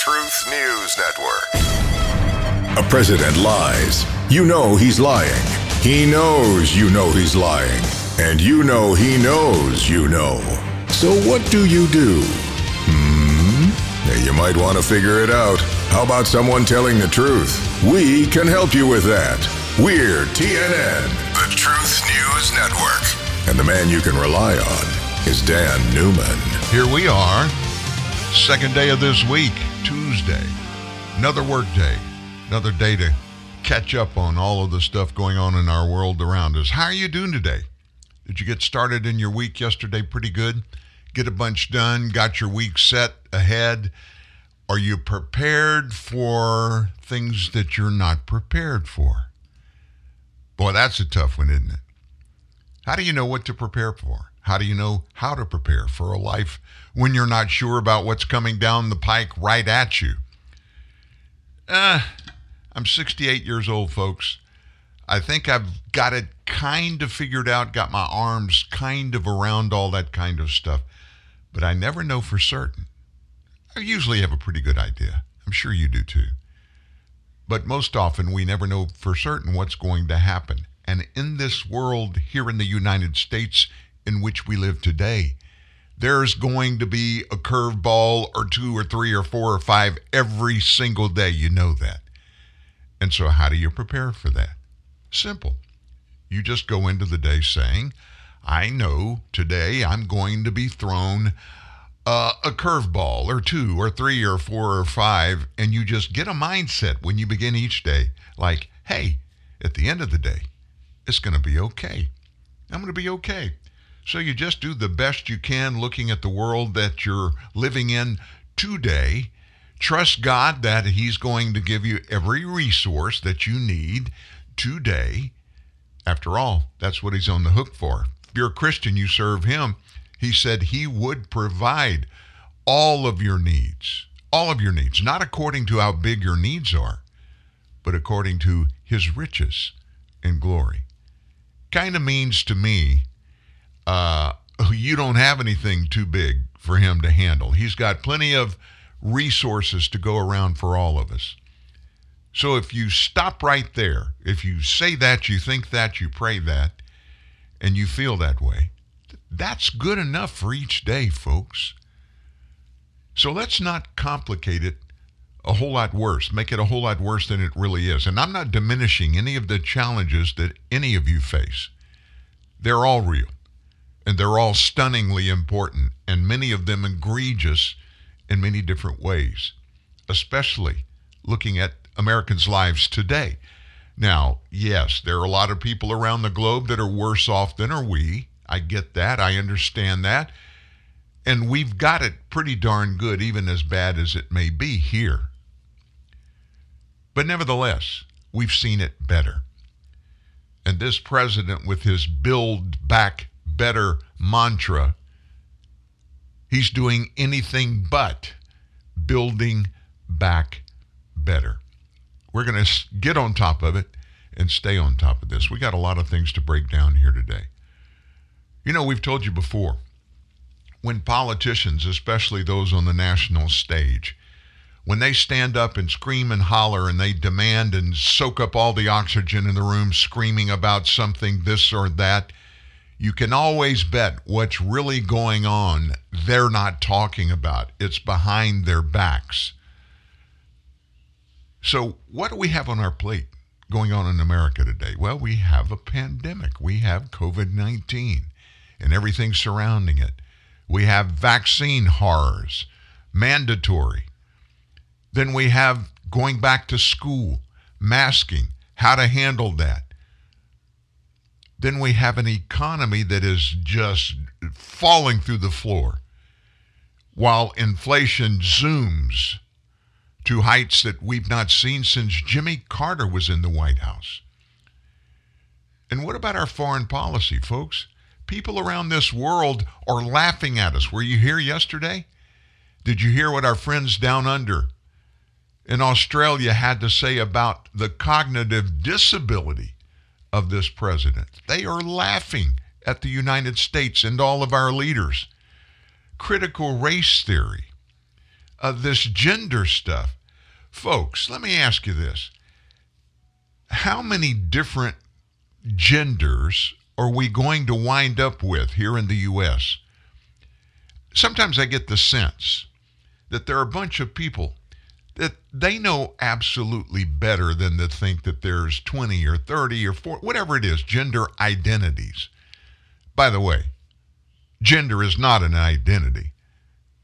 Truth News Network. A president lies. You know he's lying. He knows you know he's lying. And you know he knows you know. So what do you do? Hmm? You might want to figure it out. How about someone telling the truth? We can help you with that. We're TNN, the Truth News Network. And the man you can rely on is Dan Newman. Here we are, second day of this week, Tuesday. Another work day, another day to catch up on all of the stuff going on in our world around us. How are you doing today? Did you get started in your week yesterday pretty good? Get a bunch done, got your week set ahead? Are you prepared for things that you're not prepared for? Boy, that's a tough one, isn't it? How do you know what to prepare for? How do you know how to prepare for a life when you're not sure about what's coming down the pike right at you? Uh, I'm 68 years old, folks. I think I've got it kind of figured out, got my arms kind of around all that kind of stuff, but I never know for certain. I usually have a pretty good idea. I'm sure you do too. But most often, we never know for certain what's going to happen. And in this world here in the United States in which we live today, there's going to be a curveball or two or three or four or five every single day. You know that. And so, how do you prepare for that? Simple. You just go into the day saying, I know today I'm going to be thrown uh, a curveball or two or three or four or five, and you just get a mindset when you begin each day like, hey, at the end of the day, it's going to be okay. I'm going to be okay. So you just do the best you can looking at the world that you're living in today. Trust God that He's going to give you every resource that you need today. After all, that's what He's on the hook for. If you're a Christian, you serve Him. He said He would provide all of your needs, all of your needs, not according to how big your needs are, but according to His riches and glory. Kind of means to me, uh, you don't have anything too big for him to handle. He's got plenty of resources to go around for all of us. So if you stop right there, if you say that, you think that, you pray that, and you feel that way, that's good enough for each day, folks. So let's not complicate it a whole lot worse, make it a whole lot worse than it really is. And I'm not diminishing any of the challenges that any of you face. They're all real and they're all stunningly important and many of them egregious in many different ways, especially looking at Americans' lives today. Now, yes, there are a lot of people around the globe that are worse off than are we. I get that. I understand that. And we've got it pretty darn good, even as bad as it may be here. But nevertheless, we've seen it better. And this president, with his build back better mantra, he's doing anything but building back better. We're going to get on top of it and stay on top of this. We got a lot of things to break down here today. You know, we've told you before when politicians, especially those on the national stage, when they stand up and scream and holler and they demand and soak up all the oxygen in the room, screaming about something, this or that, you can always bet what's really going on, they're not talking about. It's behind their backs. So, what do we have on our plate going on in America today? Well, we have a pandemic. We have COVID 19 and everything surrounding it. We have vaccine horrors, mandatory. Then we have going back to school, masking, how to handle that. Then we have an economy that is just falling through the floor while inflation zooms to heights that we've not seen since Jimmy Carter was in the White House. And what about our foreign policy, folks? People around this world are laughing at us. Were you here yesterday? Did you hear what our friends down under in Australia had to say about the cognitive disability of this president? They are laughing at the United States and all of our leaders. Critical race theory, uh, this gender stuff. Folks, let me ask you this. How many different genders are we going to wind up with here in the U.S.? Sometimes I get the sense that there are a bunch of people that they know absolutely better than to think that there's 20 or 30 or 40, whatever it is, gender identities. By the way, gender is not an identity.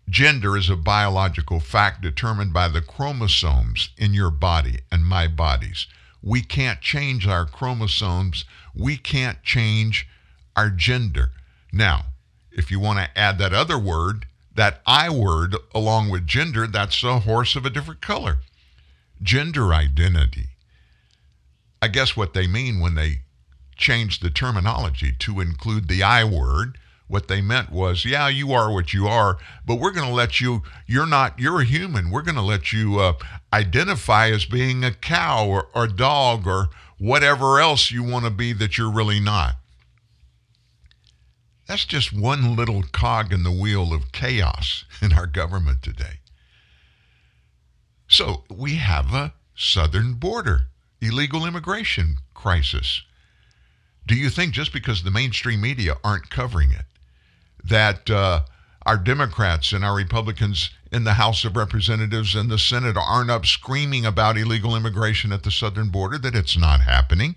Gender is a biological fact determined by the chromosomes in your body and my bodies. We can't change our chromosomes. We can't change our gender. Now, if you want to add that other word, that I word along with gender, that's a horse of a different color. Gender identity. I guess what they mean when they changed the terminology to include the I word, what they meant was, yeah, you are what you are, but we're going to let you, you're not, you're a human. We're going to let you uh, identify as being a cow or, or dog or whatever else you want to be that you're really not. That's just one little cog in the wheel of chaos in our government today. So we have a southern border illegal immigration crisis. Do you think just because the mainstream media aren't covering it, that uh, our Democrats and our Republicans in the House of Representatives and the Senate aren't up screaming about illegal immigration at the southern border, that it's not happening?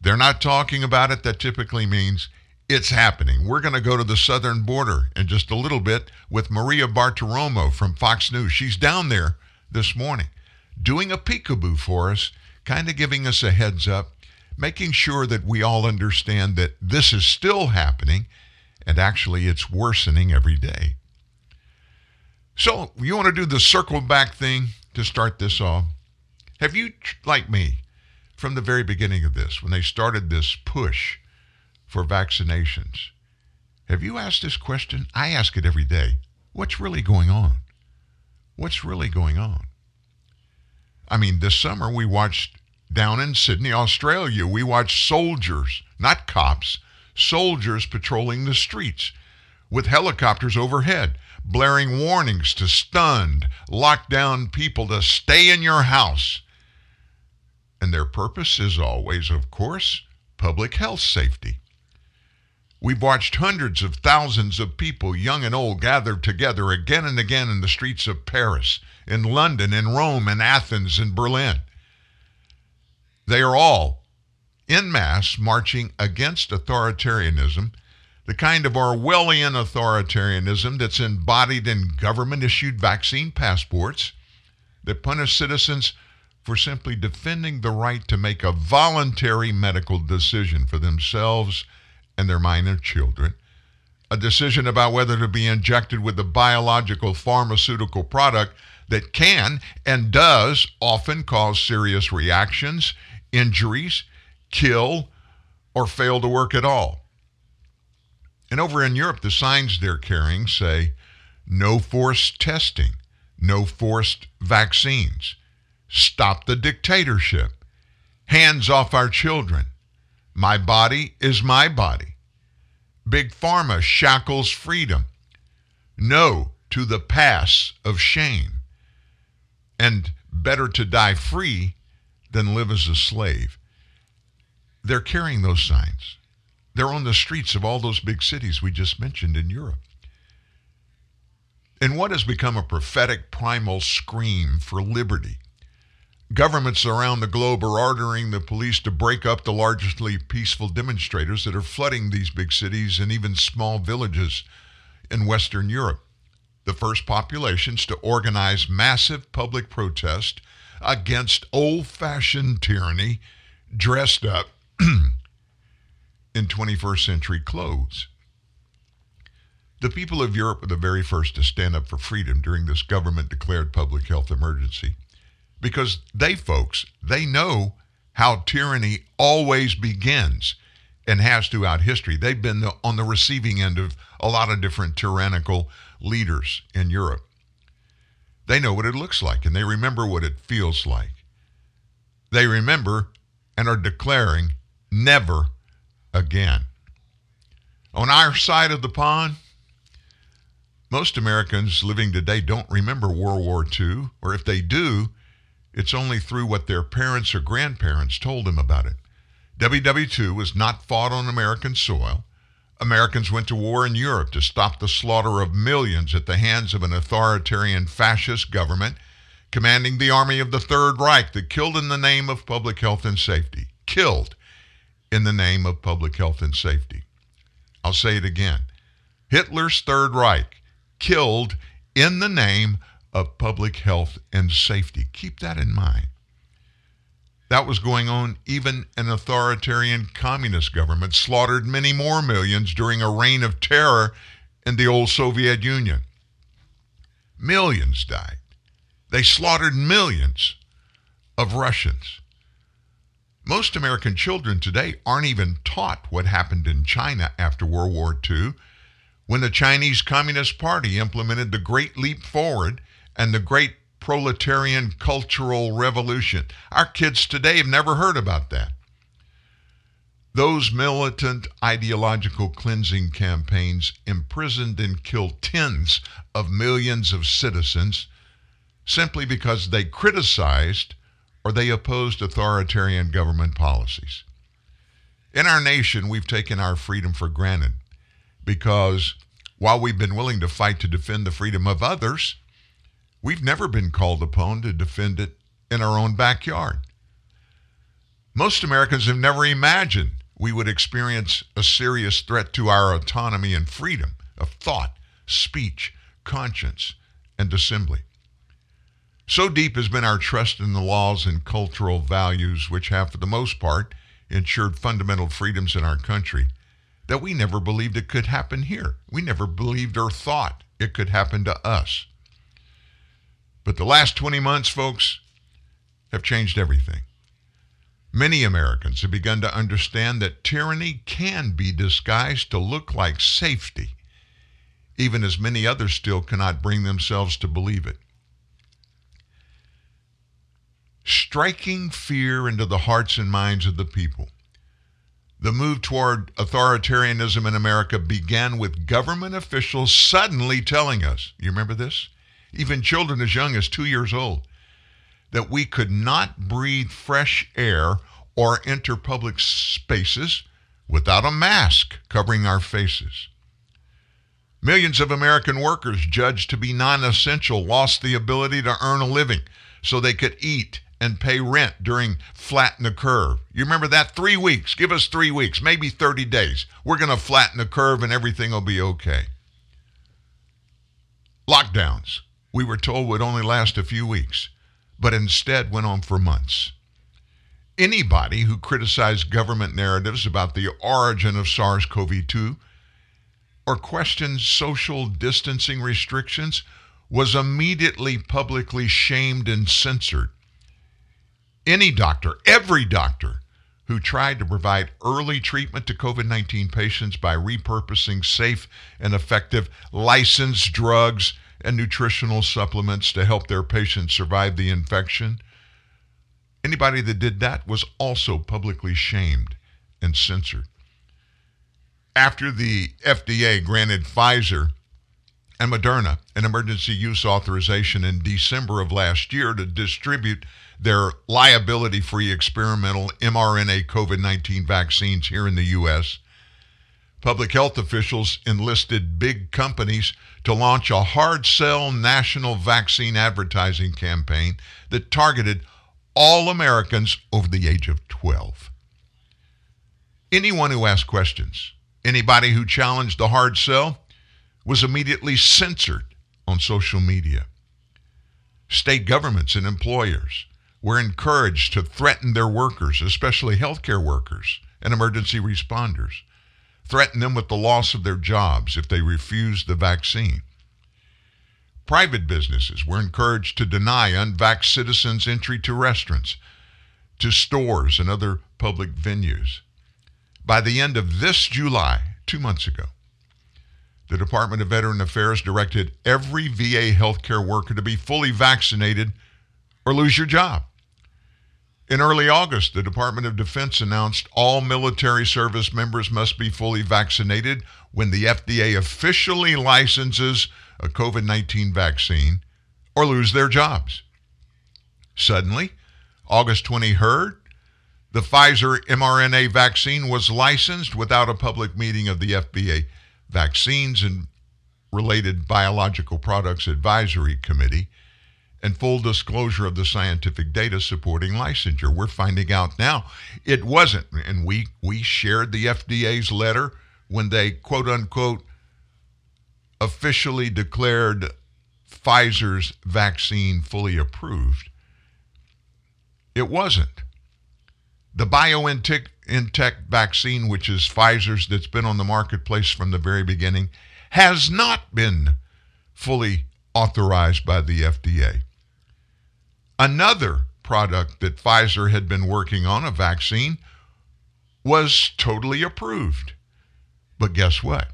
They're not talking about it. That typically means it's happening. We're going to go to the southern border in just a little bit with Maria Bartiromo from Fox News. She's down there this morning doing a peekaboo for us, kind of giving us a heads up, making sure that we all understand that this is still happening and actually it's worsening every day. So, you want to do the circle back thing to start this off? Have you, like me, from the very beginning of this, when they started this push, for vaccinations. Have you asked this question? I ask it every day. What's really going on? What's really going on? I mean, this summer we watched down in Sydney, Australia, we watched soldiers, not cops, soldiers patrolling the streets with helicopters overhead, blaring warnings to stunned, locked down people to stay in your house. And their purpose is always, of course, public health safety. We've watched hundreds of thousands of people, young and old, gathered together again and again in the streets of Paris, in London, in Rome, in Athens, in Berlin. They are all in mass marching against authoritarianism, the kind of Orwellian authoritarianism that's embodied in government issued vaccine passports that punish citizens for simply defending the right to make a voluntary medical decision for themselves and their minor children, a decision about whether to be injected with a biological pharmaceutical product that can and does often cause serious reactions, injuries, kill, or fail to work at all. And over in Europe, the signs they're carrying say no forced testing, no forced vaccines, stop the dictatorship, hands off our children, my body is my body. Big Pharma shackles freedom. No to the pass of shame. And better to die free than live as a slave. They're carrying those signs. They're on the streets of all those big cities we just mentioned in Europe. And what has become a prophetic primal scream for liberty Governments around the globe are ordering the police to break up the largely peaceful demonstrators that are flooding these big cities and even small villages in Western Europe. The first populations to organize massive public protest against old fashioned tyranny dressed up in 21st century clothes. The people of Europe were the very first to stand up for freedom during this government declared public health emergency because they folks, they know how tyranny always begins and has throughout history. They've been the, on the receiving end of a lot of different tyrannical leaders in Europe. They know what it looks like and they remember what it feels like. They remember and are declaring never again. On our side of the pond, Most Americans living today don't remember World War II, or if they do, it's only through what their parents or grandparents told them about it. WW2 was not fought on American soil. Americans went to war in Europe to stop the slaughter of millions at the hands of an authoritarian fascist government commanding the army of the Third Reich that killed in the name of public health and safety. Killed in the name of public health and safety. I'll say it again. Hitler's Third Reich killed in the name of public health and safety. Keep that in mind. That was going on. Even an authoritarian communist government slaughtered many more millions during a reign of terror in the old Soviet Union. Millions died. They slaughtered millions of Russians. Most American children today aren't even taught what happened in China after World War II when the Chinese Communist Party implemented the Great Leap Forward and the Great Proletarian Cultural Revolution. Our kids today have never heard about that. Those militant ideological cleansing campaigns imprisoned and killed tens of millions of citizens simply because they criticized or they opposed authoritarian government policies. In our nation, we've taken our freedom for granted because while we've been willing to fight to defend the freedom of others, we've never been called upon to defend it in our own backyard. Most Americans have never imagined we would experience a serious threat to our autonomy and freedom of thought, speech, conscience, and assembly. So deep has been our trust in the laws and cultural values, which have, for the most part, ensured fundamental freedoms in our country, that we never believed it could happen here. We never believed or thought it could happen to us. But the last 20 months, folks, have changed everything. Many Americans have begun to understand that tyranny can be disguised to look like safety, even as many others still cannot bring themselves to believe it. striking fear into the hearts and minds of the people. The move toward authoritarianism in America began with government officials suddenly telling us, you remember this? Even children as young as two years old, that we could not breathe fresh air or enter public spaces without a mask covering our faces. Millions of American workers judged to be non essential lost the ability to earn a living so they could eat and pay rent during flatten the curve. You remember that? Three weeks. Give us three weeks, maybe 30 days. We're going to flatten the curve and everything will be okay. Lockdowns, we were told would only last a few weeks, but instead went on for months. Anybody who criticized government narratives about the origin of SARS CoV 2 or questioned social distancing restrictions was immediately publicly shamed and censored any doctor, every doctor who tried to provide early treatment to COVID 19 patients by repurposing safe and effective licensed drugs and nutritional supplements to help their patients survive the infection. Anybody that did that was also publicly shamed and censored. After the FDA granted Pfizer and Moderna an emergency use authorization in December of last year to distribute their liability free experimental mRNA COVID 19 vaccines here in the U.S. Public health officials enlisted big companies to launch a hard sell national vaccine advertising campaign that targeted all Americans over the age of 12. Anyone who asked questions, anybody who challenged the hard sell, was immediately censored on social media. State governments and employers were encouraged to threaten their workers, especially healthcare workers and emergency responders, threaten them with the loss of their jobs if they refused the vaccine. Private businesses were encouraged to deny unvaxxed citizens entry to restaurants, to stores, and other public venues. By the end of this July, two months ago, the Department of Veteran Affairs directed every VA healthcare worker to be fully vaccinated or lose your job. In early August, the Department of Defense announced all military service members must be fully vaccinated when the FDA officially licenses a COVID 19 vaccine or lose their jobs. Suddenly, August 20 heard the Pfizer mRNA vaccine was licensed without a public meeting of the FDA Vaccines and Related Biological Products Advisory Committee and full disclosure of the scientific data supporting licensure. We're finding out now it wasn't. And we, we shared the FDA's letter when they, quote unquote, officially declared Pfizer's vaccine fully approved. It wasn't. The BioNTech vaccine, which is Pfizer's that's been on the marketplace from the very beginning, has not been fully authorized by the FDA. Another product that Pfizer had been working on, a vaccine, was totally approved. But guess what?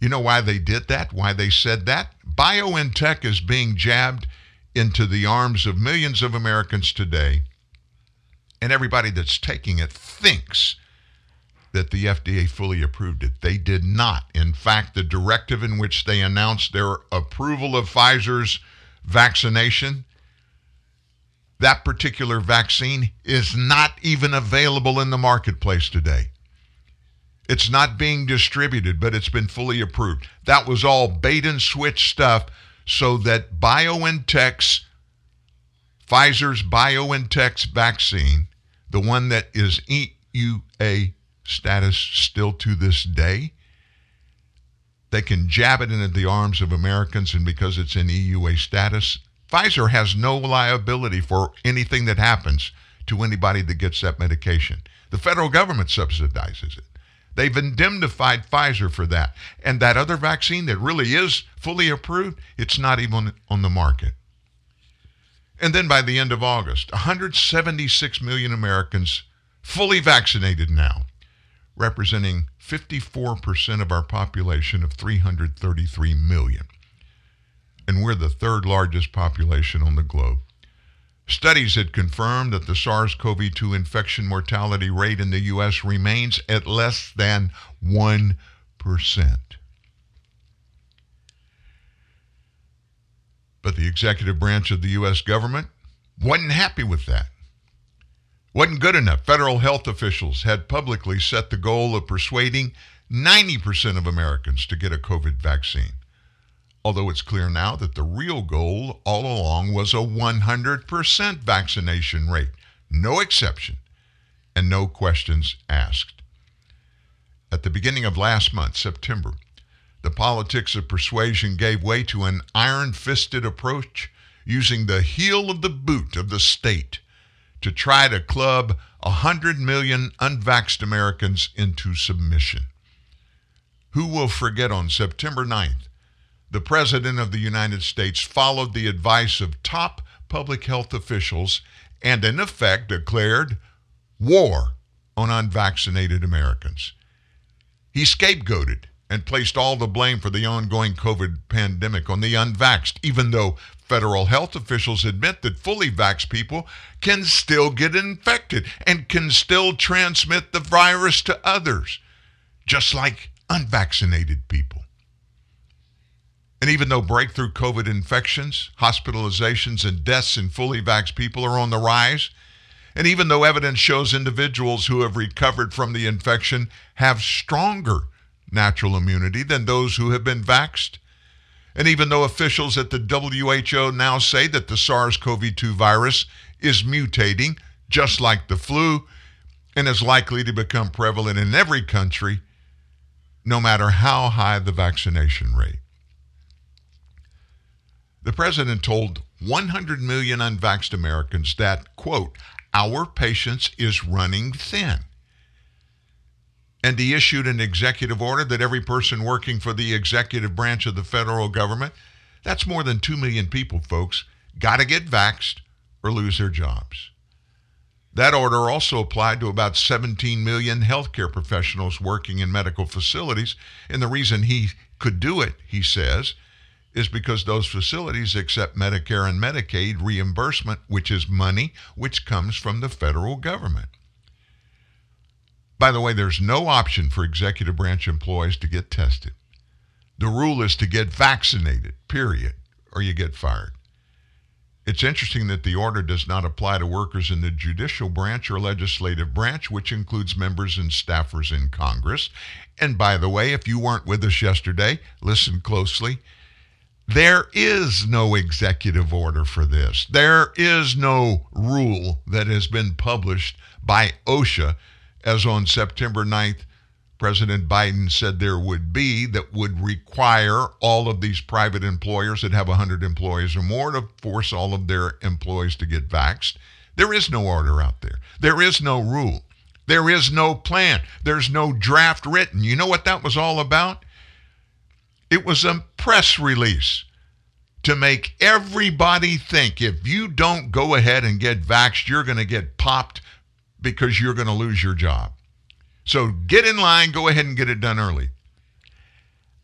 You know why they did that? Why they said that? BioNTech is being jabbed into the arms of millions of Americans today, and everybody that's taking it thinks that the FDA fully approved it. They did not. In fact, the directive in which they announced their approval of Pfizer's vaccination, that particular vaccine is not even available in the marketplace today. It's not being distributed, but it's been fully approved. That was all bait and switch stuff so that BioNTech's, Pfizer's BioNTech's vaccine, the one that is EUA status still to this day, they can jab it into the arms of Americans, and because it's in EUA status, Pfizer has no liability for anything that happens to anybody that gets that medication. The federal government subsidizes it. They've indemnified Pfizer for that. And that other vaccine that really is fully approved, it's not even on the market. And then by the end of August, 176 million Americans fully vaccinated now, representing 54% of our population of 333 million. And we're the third largest population on the globe. Studies had confirmed that the SARS CoV 2 infection mortality rate in the U.S. remains at less than 1%. But the executive branch of the U.S. government wasn't happy with that. Wasn't good enough. Federal health officials had publicly set the goal of persuading 90% of Americans to get a COVID vaccine although it's clear now that the real goal all along was a 100% vaccination rate, no exception, and no questions asked. At the beginning of last month, September, the politics of persuasion gave way to an iron fisted approach using the heel of the boot of the state to try to club 100 million unvaxxed Americans into submission. Who will forget on September 9th the President of the United States followed the advice of top public health officials and, in effect, declared war on unvaccinated Americans. He scapegoated and placed all the blame for the ongoing COVID pandemic on the unvaxxed, even though federal health officials admit that fully vaxxed people can still get infected and can still transmit the virus to others, just like unvaccinated people. And even though breakthrough COVID infections, hospitalizations, and deaths in fully vaxxed people are on the rise, and even though evidence shows individuals who have recovered from the infection have stronger natural immunity than those who have been vaxxed, and even though officials at the WHO now say that the SARS CoV 2 virus is mutating just like the flu and is likely to become prevalent in every country, no matter how high the vaccination rate. The president told 100 million unvaxxed Americans that, quote, our patience is running thin. And he issued an executive order that every person working for the executive branch of the federal government, that's more than 2 million people, folks, got to get vaxxed or lose their jobs. That order also applied to about 17 million healthcare professionals working in medical facilities. And the reason he could do it, he says, is because those facilities accept Medicare and Medicaid reimbursement, which is money which comes from the federal government. By the way, there's no option for executive branch employees to get tested. The rule is to get vaccinated, period, or you get fired. It's interesting that the order does not apply to workers in the judicial branch or legislative branch, which includes members and staffers in Congress. And by the way, if you weren't with us yesterday, listen closely. There is no executive order for this. There is no rule that has been published by OSHA as on September 9th, President Biden said there would be that would require all of these private employers that have 100 employees or more to force all of their employees to get vaxxed. There is no order out there. There is no rule. There is no plan. There's no draft written. You know what that was all about? It was a press release to make everybody think if you don't go ahead and get vaxxed, you're going to get popped because you're going to lose your job. So get in line, go ahead and get it done early.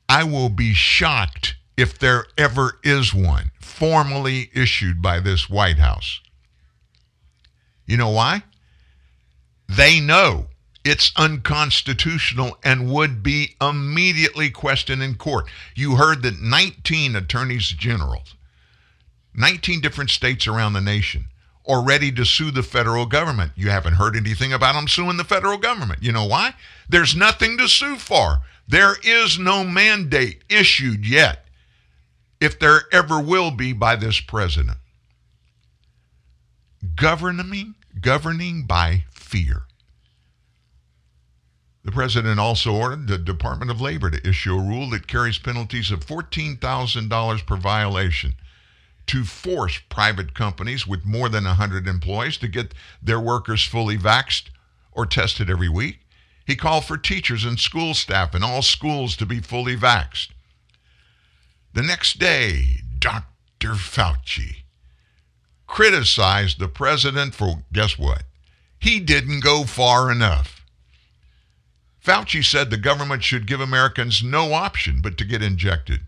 I will be shocked if there ever is one formally issued by this White House. You know why? They know it's unconstitutional and would be immediately questioned in court. You heard that 19 attorneys generals, 19 different states around the nation, are ready to sue the federal government. You haven't heard anything about them suing the federal government. You know why? There's nothing to sue for. There is no mandate issued yet, if there ever will be by this president. Governing, governing by fear. The president also ordered the Department of Labor to issue a rule that carries penalties of $14,000 per violation to force private companies with more than 100 employees to get their workers fully vaxxed or tested every week. He called for teachers and school staff in all schools to be fully vaxxed. The next day, Dr. Fauci criticized the president for guess what? He didn't go far enough. Fauci said the government should give Americans no option but to get injected.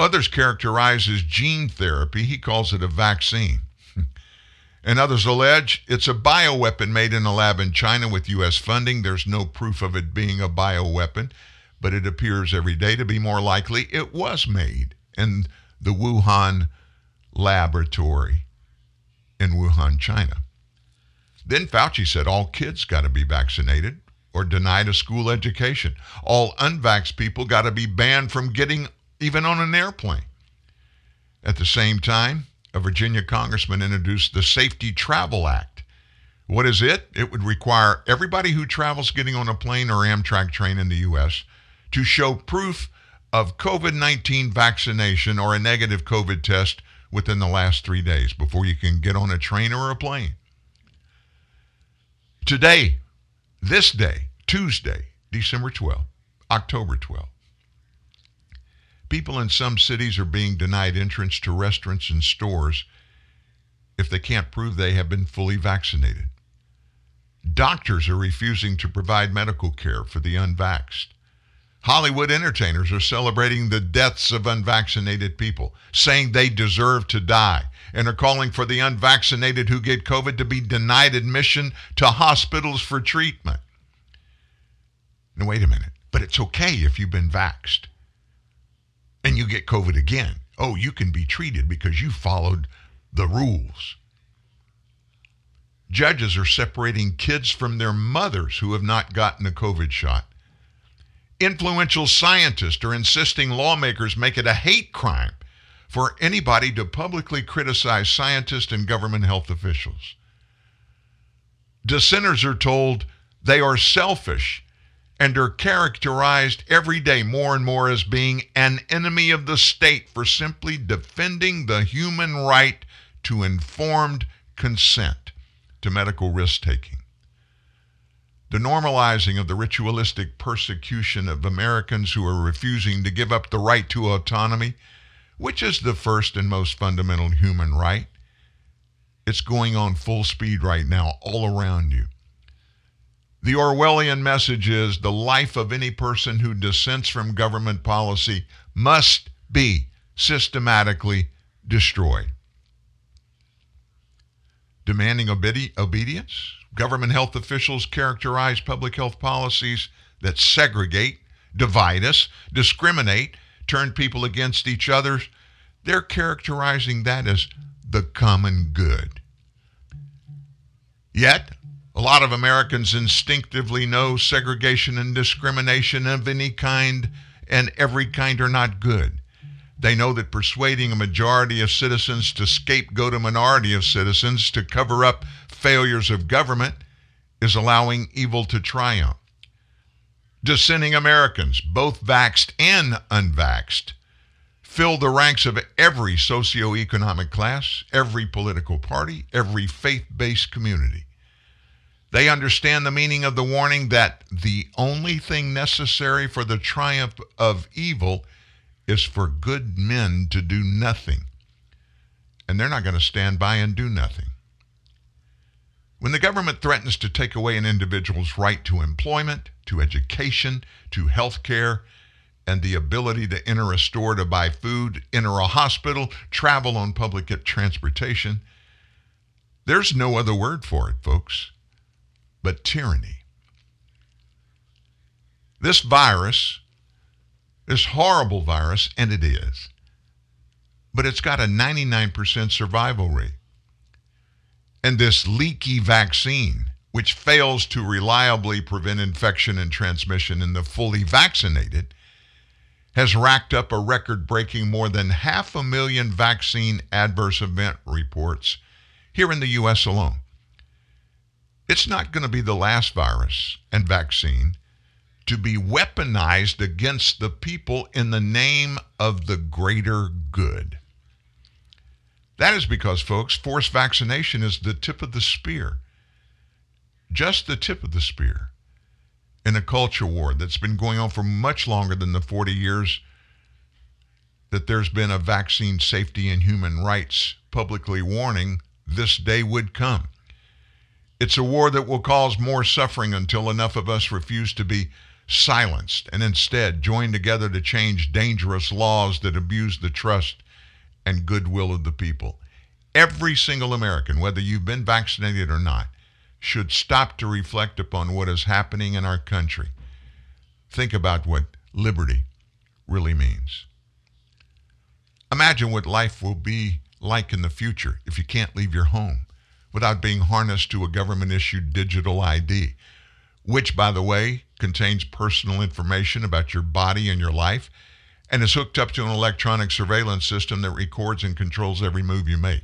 Others characterize as gene therapy. He calls it a vaccine. and others allege it's a bioweapon made in a lab in China with U.S. funding. There's no proof of it being a bioweapon, but it appears every day to be more likely it was made in the Wuhan laboratory in Wuhan, China. Then Fauci said all kids got to be vaccinated or denied a school education. All unvaxxed people got to be banned from getting even on an airplane. At the same time, a Virginia congressman introduced the Safety Travel Act. What is it? It would require everybody who travels getting on a plane or Amtrak train in the U.S. to show proof of COVID 19 vaccination or a negative COVID test within the last three days before you can get on a train or a plane. Today, this day, Tuesday, December 12th, October 12th, People in some cities are being denied entrance to restaurants and stores if they can't prove they have been fully vaccinated. Doctors are refusing to provide medical care for the unvaxxed. Hollywood entertainers are celebrating the deaths of unvaccinated people, saying they deserve to die, and are calling for the unvaccinated who get COVID to be denied admission to hospitals for treatment. Now, wait a minute, but it's okay if you've been vaxxed and you get COVID again. Oh, you can be treated because you followed the rules. Judges are separating kids from their mothers who have not gotten a COVID shot. Influential scientists are insisting lawmakers make it a hate crime for anybody to publicly criticize scientists and government health officials. Dissenters are told they are selfish and are characterized every day more and more as being an enemy of the state for simply defending the human right to informed consent to medical risk taking. The normalizing of the ritualistic persecution of Americans who are refusing to give up the right to autonomy, which is the first and most fundamental human right. It's going on full speed right now all around you. The Orwellian message is the life of any person who dissents from government policy must be systematically destroyed. Demanding obedi- obedience, government health officials characterize public health policies that segregate, divide us, discriminate, turn people against each other. They're characterizing that as the common good. Yet, a lot of Americans instinctively know segregation and discrimination of any kind and every kind are not good. They know that persuading a majority of citizens to scapegoat a minority of citizens to cover up failures of government is allowing evil to triumph. Dissenting Americans, both vaxed and unvaxed, fill the ranks of every socioeconomic class, every political party, every faith based community. They understand the meaning of the warning that the only thing necessary for the triumph of evil is for good men to do nothing. And they're not going to stand by and do nothing. When the government threatens to take away an individual's right to employment, to education, to health care, and the ability to enter a store to buy food, enter a hospital, travel on public transportation, there's no other word for it, folks, but tyranny. This virus this horrible virus, and it is, but it's got a 99% survival rate. And this leaky vaccine, which fails to reliably prevent infection and transmission in the fully vaccinated, has racked up a record breaking more than half a million vaccine adverse event reports here in the U.S. alone. It's not going to be the last virus and vaccine to be weaponized against the people in the name of the greater good. That is because, folks, forced vaccination is the tip of the spear, just the tip of the spear, in a culture war that's been going on for much longer than the 40 years that there's been a vaccine safety and human rights publicly warning this day would come. It's a war that will cause more suffering until enough of us refuse to be silenced and instead join together to change dangerous laws that abuse the trust and goodwill of the people. Every single American, whether you've been vaccinated or not, should stop to reflect upon what is happening in our country. Think about what liberty really means. Imagine what life will be like in the future if you can't leave your home without being harnessed to a government issued digital ID, which, by the way, contains personal information about your body and your life and is hooked up to an electronic surveillance system that records and controls every move you make.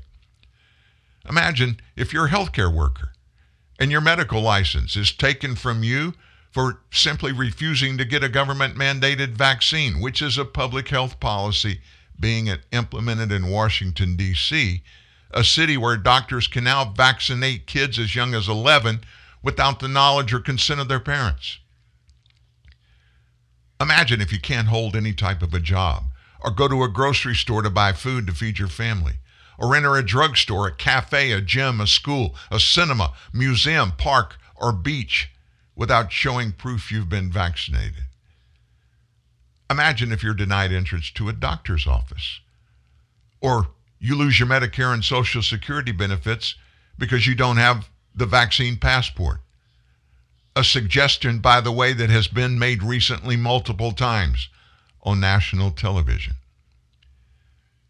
Imagine if you're a healthcare worker and your medical license is taken from you for simply refusing to get a government mandated vaccine, which is a public health policy being implemented in Washington, D.C., a city where doctors can now vaccinate kids as young as 11 without the knowledge or consent of their parents. Imagine if you can't hold any type of a job, or go to a grocery store to buy food to feed your family, or enter a drugstore, a cafe, a gym, a school, a cinema, museum, park, or beach without showing proof you've been vaccinated. Imagine if you're denied entrance to a doctor's office, or you lose your Medicare and Social Security benefits because you don't have the vaccine passport a suggestion, by the way, that has been made recently multiple times on national television.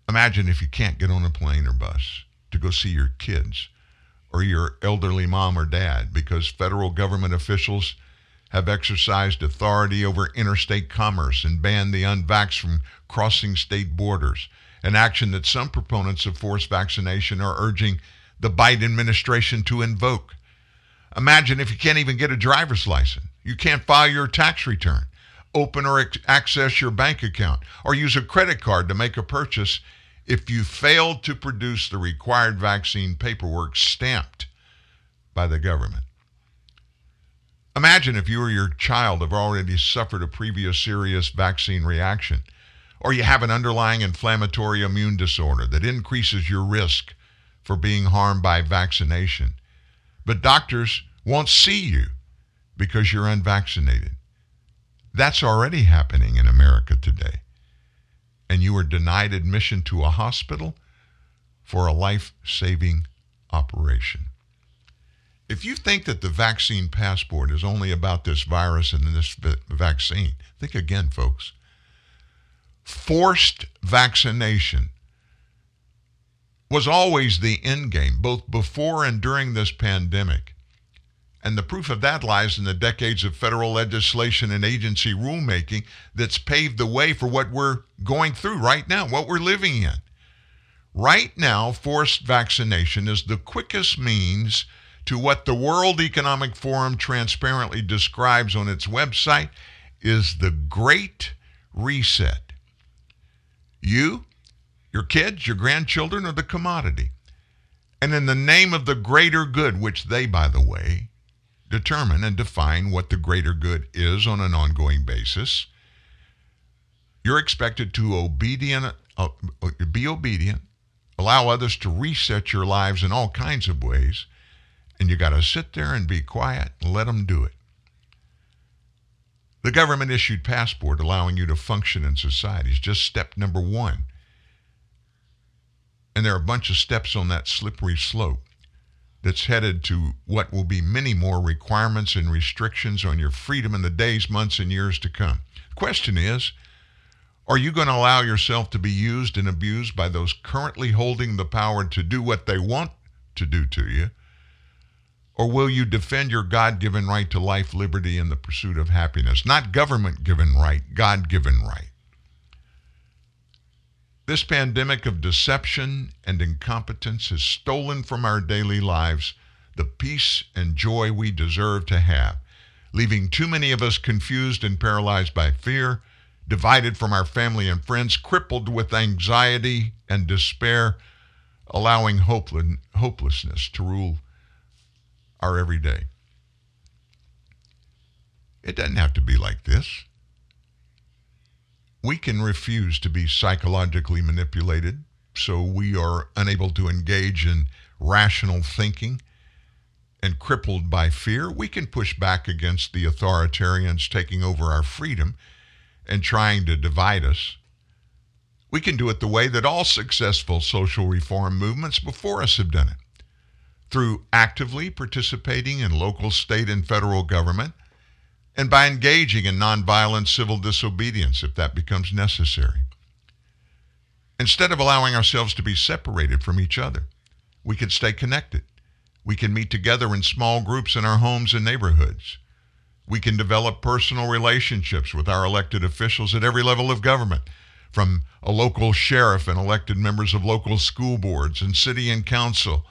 Imagine if you can't get on a plane or bus to go see your kids or your elderly mom or dad because federal government officials have exercised authority over interstate commerce and banned the unvaxxed from crossing state borders, an action that some proponents of forced vaccination are urging the Biden administration to invoke. Imagine if you can't even get a driver's license, you can't file your tax return, open or ex- access your bank account, or use a credit card to make a purchase if you fail to produce the required vaccine paperwork stamped by the government. Imagine if you or your child have already suffered a previous serious vaccine reaction, or you have an underlying inflammatory immune disorder that increases your risk for being harmed by vaccination but doctors won't see you because you're unvaccinated. That's already happening in America today. And you are denied admission to a hospital for a life saving operation. If you think that the vaccine passport is only about this virus and this vaccine, think again, folks. Forced vaccination was always the end game, both before and during this pandemic. And the proof of that lies in the decades of federal legislation and agency rulemaking that's paved the way for what we're going through right now, what we're living in. Right now, forced vaccination is the quickest means to what the World Economic Forum transparently describes on its website is the Great Reset. You, your kids, your grandchildren are the commodity. And in the name of the greater good, which they, by the way, determine and define what the greater good is on an ongoing basis, you're expected to obedient, uh, be obedient, allow others to reset your lives in all kinds of ways, and you got to sit there and be quiet and let them do it. The government issued passport allowing you to function in society is just step number one. And there are a bunch of steps on that slippery slope that's headed to what will be many more requirements and restrictions on your freedom in the days, months, and years to come. The question is are you going to allow yourself to be used and abused by those currently holding the power to do what they want to do to you? Or will you defend your God given right to life, liberty, and the pursuit of happiness? Not government given right, God given right. This pandemic of deception and incompetence has stolen from our daily lives the peace and joy we deserve to have, leaving too many of us confused and paralyzed by fear, divided from our family and friends, crippled with anxiety and despair, allowing hopelessness to rule our everyday. It doesn't have to be like this. We can refuse to be psychologically manipulated, so we are unable to engage in rational thinking and crippled by fear. We can push back against the authoritarians taking over our freedom and trying to divide us. We can do it the way that all successful social reform movements before us have done it through actively participating in local, state, and federal government, and by engaging in nonviolent civil disobedience if that becomes necessary. Instead of allowing ourselves to be separated from each other, we can stay connected. We can meet together in small groups in our homes and neighborhoods. We can develop personal relationships with our elected officials at every level of government, from a local sheriff and elected members of local school boards and city and council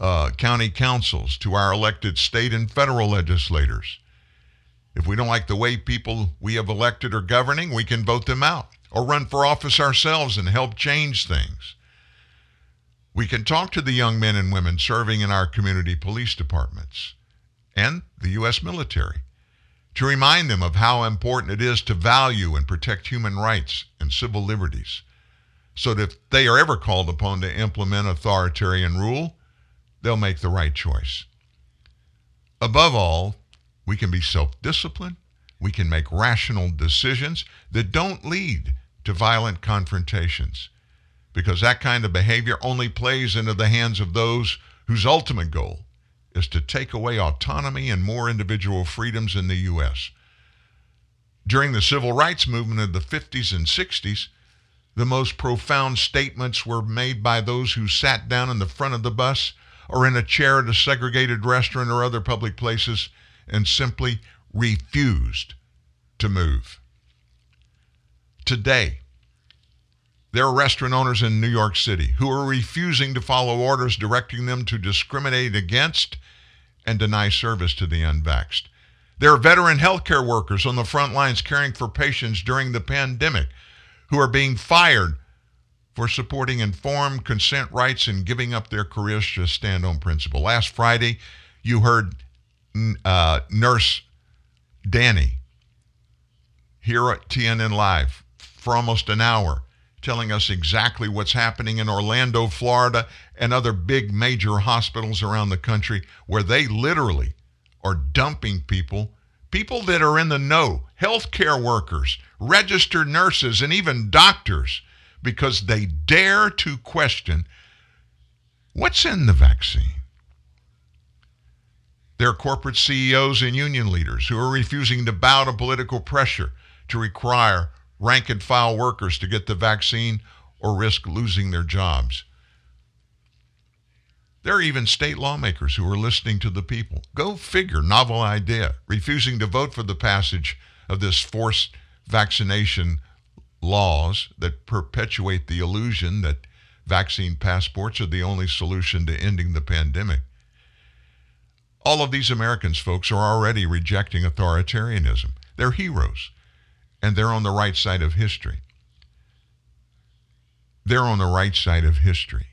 uh, county councils to our elected state and federal legislators. If we don't like the way people we have elected are governing, we can vote them out or run for office ourselves and help change things. We can talk to the young men and women serving in our community police departments and the U.S. military to remind them of how important it is to value and protect human rights and civil liberties so that if they are ever called upon to implement authoritarian rule, they'll make the right choice. Above all, we can be self disciplined. We can make rational decisions that don't lead to violent confrontations because that kind of behavior only plays into the hands of those whose ultimate goal is to take away autonomy and more individual freedoms in the U.S. During the civil rights movement of the 50s and 60s, the most profound statements were made by those who sat down in the front of the bus or in a chair at a segregated restaurant or other public places and simply refused to move. Today, there are restaurant owners in New York City who are refusing to follow orders directing them to discriminate against and deny service to the unvaxxed. There are veteran healthcare workers on the front lines caring for patients during the pandemic who are being fired for supporting informed consent rights and giving up their careers to stand on principle. Last Friday, you heard uh, Nurse Danny here at TNN Live for almost an hour telling us exactly what's happening in Orlando, Florida, and other big major hospitals around the country where they literally are dumping people people that are in the know, healthcare workers, registered nurses, and even doctors, because they dare to question what's in the vaccine. There are corporate CEOs and union leaders who are refusing to bow to political pressure to require rank and file workers to get the vaccine or risk losing their jobs. There are even state lawmakers who are listening to the people. Go figure, novel idea, refusing to vote for the passage of this forced vaccination laws that perpetuate the illusion that vaccine passports are the only solution to ending the pandemic. All of these Americans, folks, are already rejecting authoritarianism. They're heroes, and they're on the right side of history. They're on the right side of history.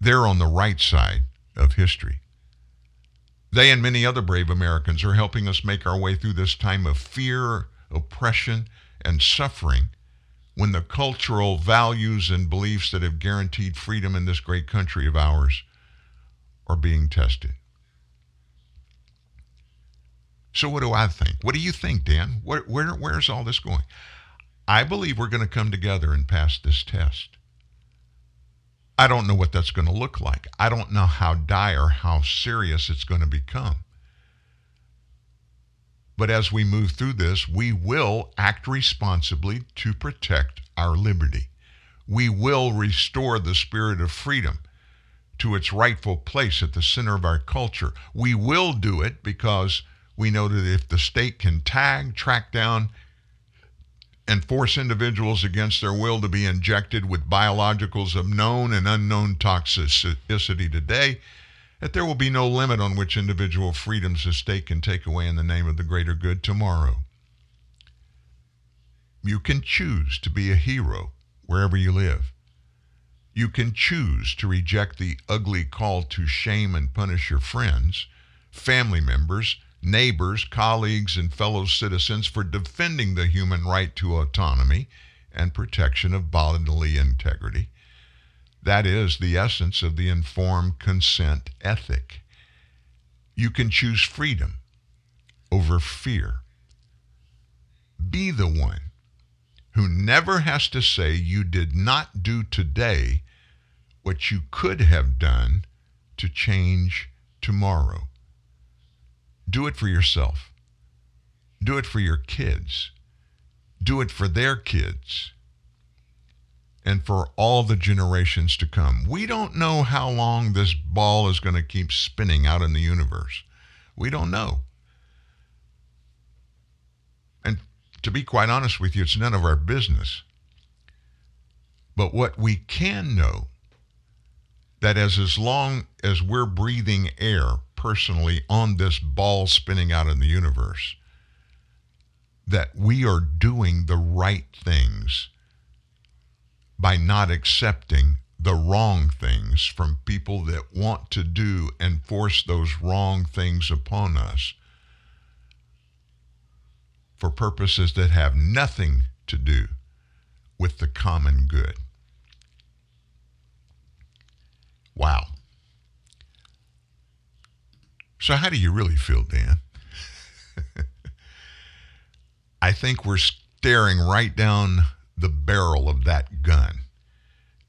They're on the right side of history. They and many other brave Americans are helping us make our way through this time of fear, oppression, and suffering when the cultural values and beliefs that have guaranteed freedom in this great country of ours are being tested. So, what do I think? What do you think, Dan? Where, where, where's all this going? I believe we're going to come together and pass this test. I don't know what that's going to look like. I don't know how dire, how serious it's going to become. But as we move through this, we will act responsibly to protect our liberty. We will restore the spirit of freedom to its rightful place at the center of our culture. We will do it because we know that if the state can tag, track down, and force individuals against their will to be injected with biologicals of known and unknown toxicity today, that there will be no limit on which individual freedoms the state can take away in the name of the greater good tomorrow. You can choose to be a hero wherever you live. You can choose to reject the ugly call to shame and punish your friends, family members, neighbors, colleagues, and fellow citizens for defending the human right to autonomy and protection of bodily integrity. That is the essence of the informed consent ethic. You can choose freedom over fear. Be the one who never has to say you did not do today what you could have done to change tomorrow. Do it for yourself. Do it for your kids. Do it for their kids. And for all the generations to come. We don't know how long this ball is going to keep spinning out in the universe. We don't know. And to be quite honest with you, it's none of our business. But what we can know that as as long as we're breathing air personally on this ball spinning out in the universe, that we are doing the right things by not accepting the wrong things from people that want to do and force those wrong things upon us for purposes that have nothing to do with the common good. Wow. So, how do you really feel, Dan? I think we're staring right down the barrel of that gun.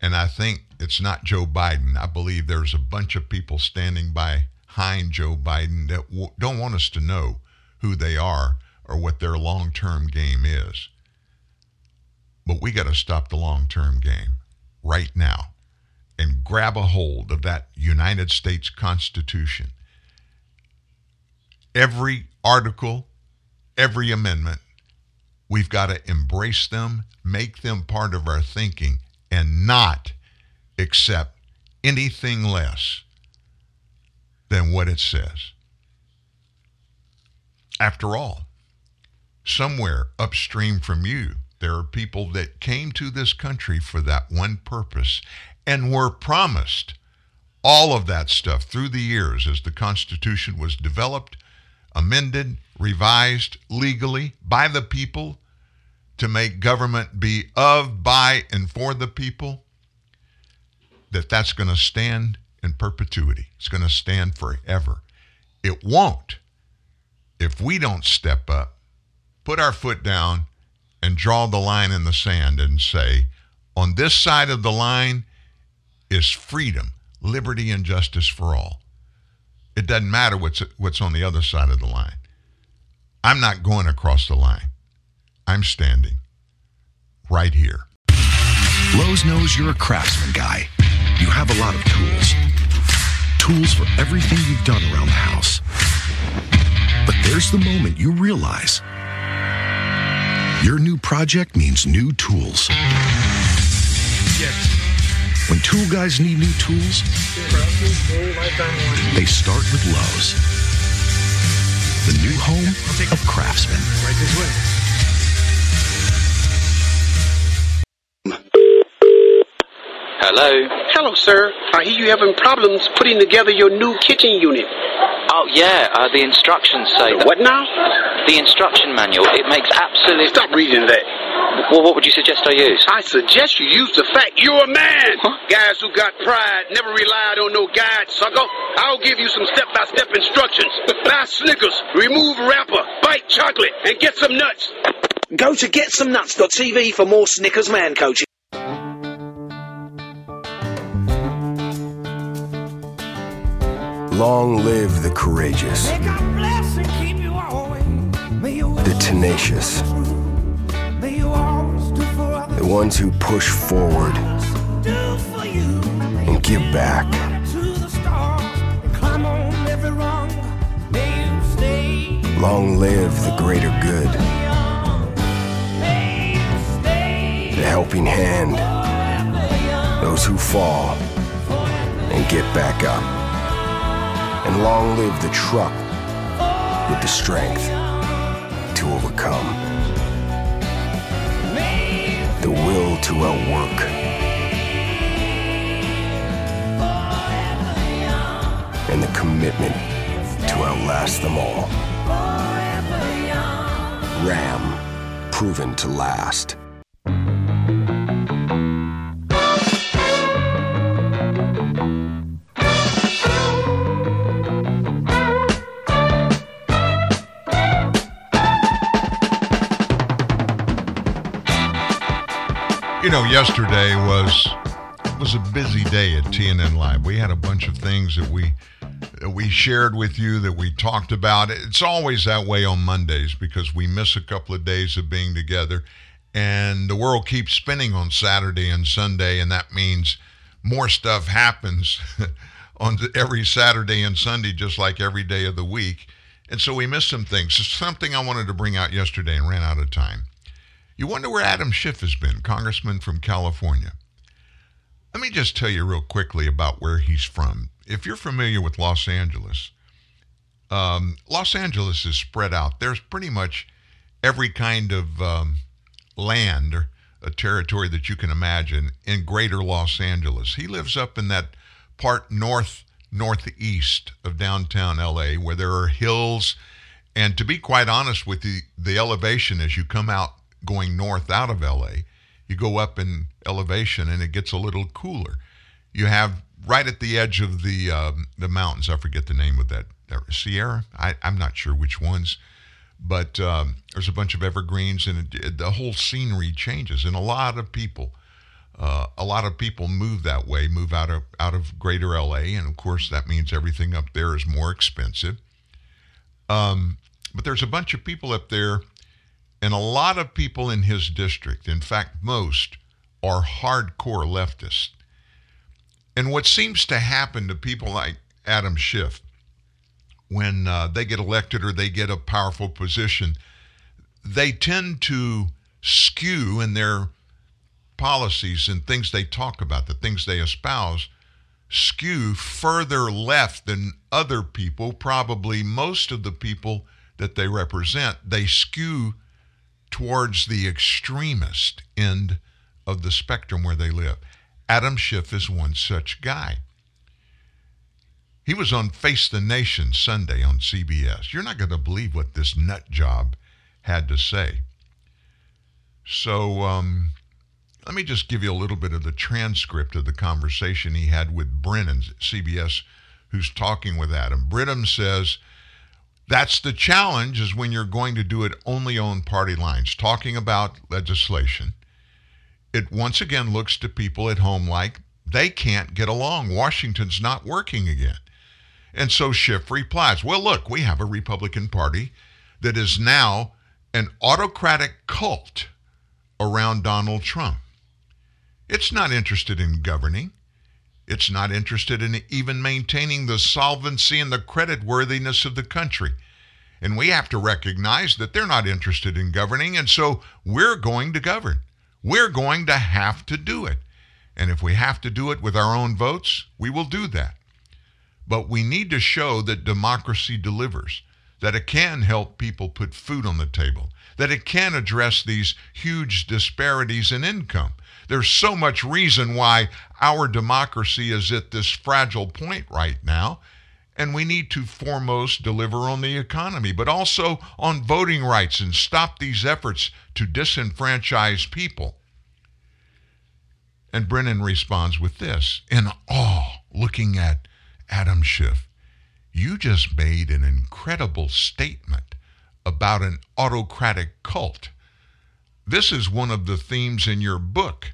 And I think it's not Joe Biden. I believe there's a bunch of people standing behind Joe Biden that w- don't want us to know who they are or what their long term game is. But we got to stop the long term game right now and grab a hold of that United States Constitution. Every article, every amendment, we've got to embrace them, make them part of our thinking, and not accept anything less than what it says. After all, somewhere upstream from you, there are people that came to this country for that one purpose and were promised all of that stuff through the years as the Constitution was developed, amended, revised legally by the people to make government be of, by, and for the people, that that's going to stand in perpetuity. It's going to stand forever. It won't if we don't step up, put our foot down, and draw the line in the sand and say, on this side of the line is freedom, liberty, and justice for all. It doesn't matter what's, what's on the other side of the line. I'm not going across the line. I'm standing right here. Lowe's knows you're a craftsman guy. You have a lot of tools. Tools for everything you've done around the house. But there's the moment you realize your new project means new tools. When tool guys need new tools, they start with Lowe's, the new home of craftsmen. Hello. Hello, sir. I hear you having problems putting together your new kitchen unit. Oh yeah, uh, the instructions say that. What now? The instruction manual. It makes absolute. Stop reading that. Well, what would you suggest I use? I suggest you use the fact you're a man. Guys who got pride never relied on no guide, sucker. I'll give you some step-by-step instructions. Buy Snickers, remove wrapper, bite chocolate, and get some nuts. Go to getsomenuts.tv for more Snickers man coaching. Long live the courageous, the tenacious, the ones who push forward and give back. Long live the greater good, the helping hand, those who fall and get back up. And long live the truck with the strength to overcome, the will to outwork, and the commitment to outlast them all. Ram, proven to last. Yesterday was was a busy day at TNN Live. We had a bunch of things that we that we shared with you that we talked about. It's always that way on Mondays because we miss a couple of days of being together and the world keeps spinning on Saturday and Sunday and that means more stuff happens on every Saturday and Sunday just like every day of the week. And so we missed some things. So something I wanted to bring out yesterday and ran out of time. You wonder where Adam Schiff has been, congressman from California. Let me just tell you real quickly about where he's from. If you're familiar with Los Angeles, um, Los Angeles is spread out. There's pretty much every kind of um, land or a territory that you can imagine in greater Los Angeles. He lives up in that part north northeast of downtown LA where there are hills and to be quite honest with you the elevation as you come out going north out of LA, you go up in elevation and it gets a little cooler. You have right at the edge of the um, the mountains. I forget the name of that, that Sierra. I, I'm not sure which ones, but um, there's a bunch of evergreens and it, it, the whole scenery changes. And a lot of people, uh, a lot of people move that way, move out of out of Greater LA, and of course that means everything up there is more expensive. Um, but there's a bunch of people up there and a lot of people in his district, in fact, most, are hardcore leftists. And what seems to happen to people like Adam Schiff when uh, they get elected or they get a powerful position, they tend to skew in their policies and things they talk about, the things they espouse, skew further left than other people, probably most of the people that they represent. They skew towards the extremist end of the spectrum where they live. Adam Schiff is one such guy. He was on Face the Nation Sunday on CBS. You're not going to believe what this nut job had to say. So um, let me just give you a little bit of the transcript of the conversation he had with Brennan, CBS, who's talking with Adam. Brennan says, That's the challenge is when you're going to do it only on party lines, talking about legislation. It once again looks to people at home like they can't get along. Washington's not working again. And so Schiff replies, Well, look, we have a Republican Party that is now an autocratic cult around Donald Trump. It's not interested in governing. It's not interested in even maintaining the solvency and the creditworthiness of the country. And we have to recognize that they're not interested in governing, and so we're going to govern. We're going to have to do it. And if we have to do it with our own votes, we will do that. But we need to show that democracy delivers, that it can help people put food on the table, that it can address these huge disparities in income. There's so much reason why our democracy is at this fragile point right now. And we need to foremost deliver on the economy, but also on voting rights and stop these efforts to disenfranchise people. And Brennan responds with this in awe, looking at Adam Schiff. You just made an incredible statement about an autocratic cult. This is one of the themes in your book.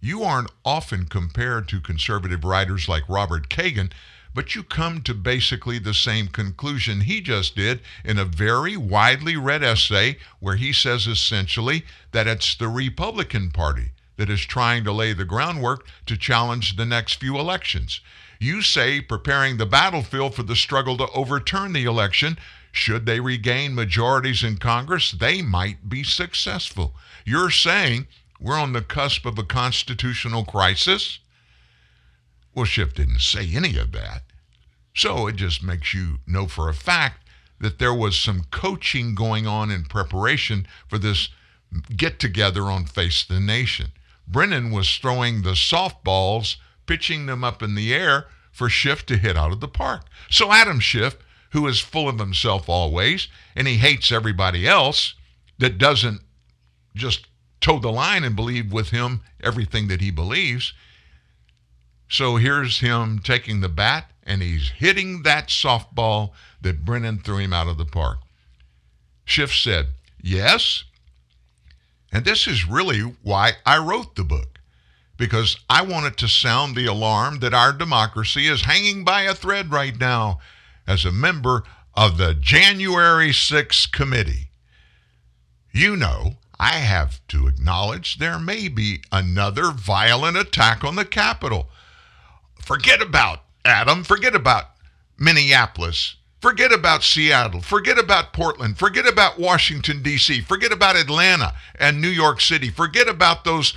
You aren't often compared to conservative writers like Robert Kagan, but you come to basically the same conclusion he just did in a very widely read essay where he says essentially that it's the Republican Party that is trying to lay the groundwork to challenge the next few elections. You say preparing the battlefield for the struggle to overturn the election. Should they regain majorities in Congress, they might be successful. You're saying we're on the cusp of a constitutional crisis? Well, Schiff didn't say any of that. So it just makes you know for a fact that there was some coaching going on in preparation for this get together on Face the Nation. Brennan was throwing the softballs, pitching them up in the air for Schiff to hit out of the park. So Adam Schiff, who is full of himself always, and he hates everybody else that doesn't just toe the line and believe with him everything that he believes. So here's him taking the bat and he's hitting that softball that Brennan threw him out of the park. Schiff said, Yes. And this is really why I wrote the book, because I wanted to sound the alarm that our democracy is hanging by a thread right now as a member of the January 6th committee. You know, I have to acknowledge there may be another violent attack on the Capitol. Forget about Adam, forget about Minneapolis, forget about Seattle, forget about Portland, forget about Washington, D.C., forget about Atlanta and New York City, forget about those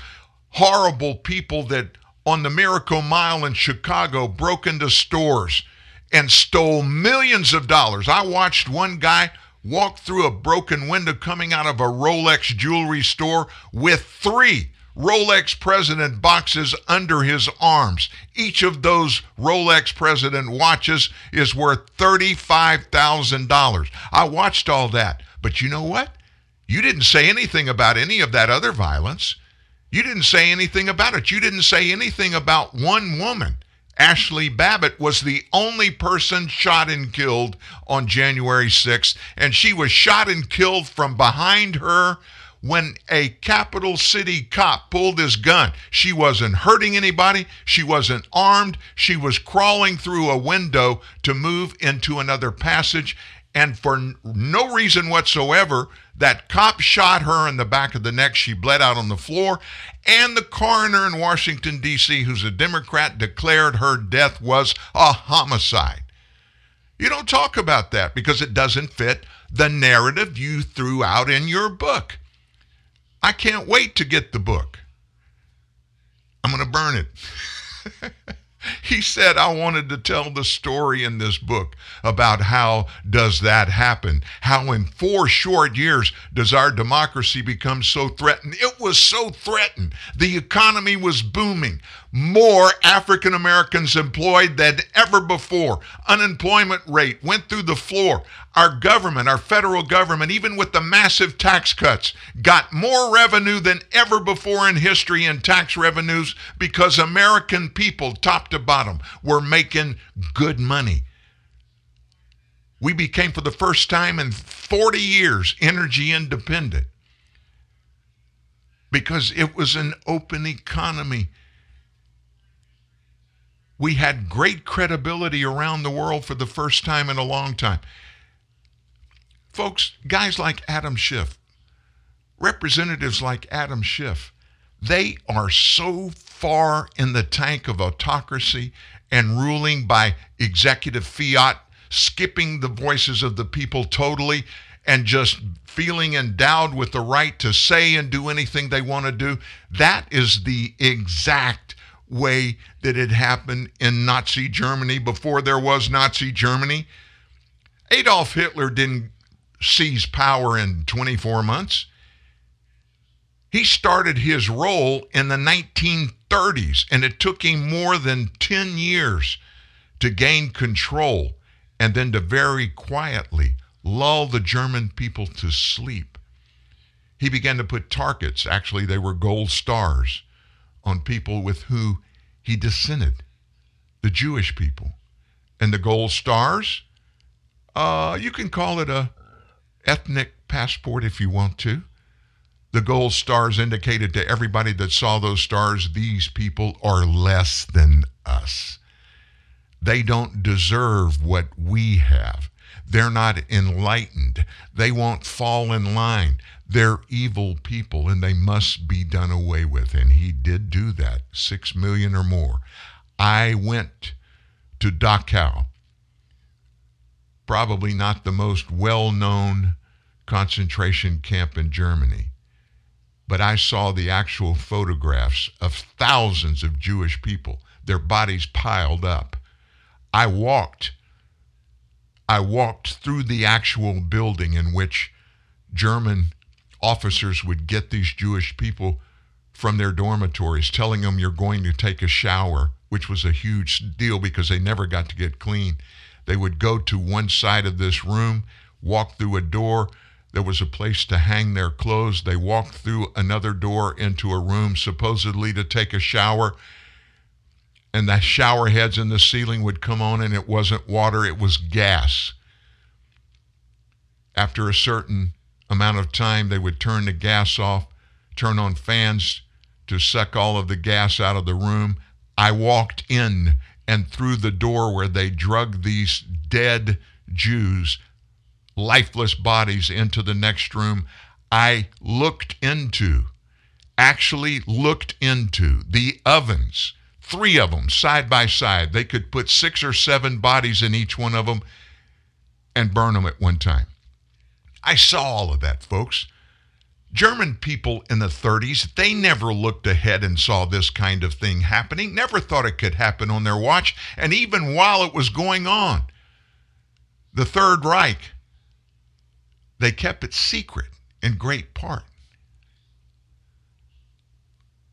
horrible people that on the Miracle Mile in Chicago broke into stores and stole millions of dollars. I watched one guy walk through a broken window coming out of a Rolex jewelry store with three Rolex President boxes under his arms. Each of those Rolex President watches is worth $35,000. I watched all that. But you know what? You didn't say anything about any of that other violence. You didn't say anything about it. You didn't say anything about one woman. Ashli Babbitt was the only person shot and killed on January 6th, and she was shot and killed from behind her when a capital city cop pulled his gun. She wasn't hurting anybody, she wasn't armed, she was crawling through a window to move into another passage. And for no reason whatsoever, that cop shot her in the back of the neck. She bled out on the floor. And the coroner in Washington, D.C., who's a Democrat, declared her death was a homicide. You don't talk about that because it doesn't fit the narrative you threw out in your book. I can't wait to get the book. I'm going to burn it. he said I wanted to tell the story in this book about how does that happen? How in 4 short years does our democracy become so threatened? It was so threatened. The economy was booming. More African Americans employed than ever before. Unemployment rate went through the floor. Our government, our federal government, even with the massive tax cuts, got more revenue than ever before in history in tax revenues because American people, top to bottom, were making good money. We became, for the first time in 40 years, energy independent because it was an open economy. We had great credibility around the world for the first time in a long time. Folks, guys like Adam Schiff, representatives like Adam Schiff, they are so far in the tank of autocracy and ruling by executive fiat, skipping the voices of the people totally, and just feeling endowed with the right to say and do anything they want to do. That is the exact way that it happened in Nazi Germany before there was Nazi Germany. Adolf Hitler didn't seize power in 24 months. He started his role in the 1930s, and it took him more than 10 years to gain control and then to very quietly lull the German people to sleep. He began to put targets, actually, they were gold stars, on people with who he dissented, the Jewish people. And the gold stars, uh, you can call it a ethnic passport if you want to. The gold stars indicated to everybody that saw those stars, these people are less than us. They don't deserve what we have. They're not enlightened. They won't fall in line. They're evil people and they must be done away with. And he did do that, six million or more. I went to Dachau, probably not the most well known concentration camp in Germany, but I saw the actual photographs of thousands of Jewish people, their bodies piled up. I walked I walked through the actual building in which German officers would get these Jewish people from their dormitories, telling them you're going to take a shower, which was a huge deal because they never got to get clean. They would go to one side of this room, walk through a door. There was a place to hang their clothes. They walked through another door into a room, supposedly to take a shower and the shower heads in the ceiling would come on and it wasn't water, it was gas. After a certain amount of time, they would turn the gas off, turn on fans to suck all of the gas out of the room. I walked in and through the door where they drug these dead Jews, lifeless bodies, into the next room. I looked into, actually looked into the ovens three of them side by side. They could put six or seven bodies in each one of them and burn them at one time. I saw all of that, folks. German people in the 30s, they never looked ahead and saw this kind of thing happening, never thought it could happen on their watch. And even while it was going on, the Third Reich, they kept it secret in great part.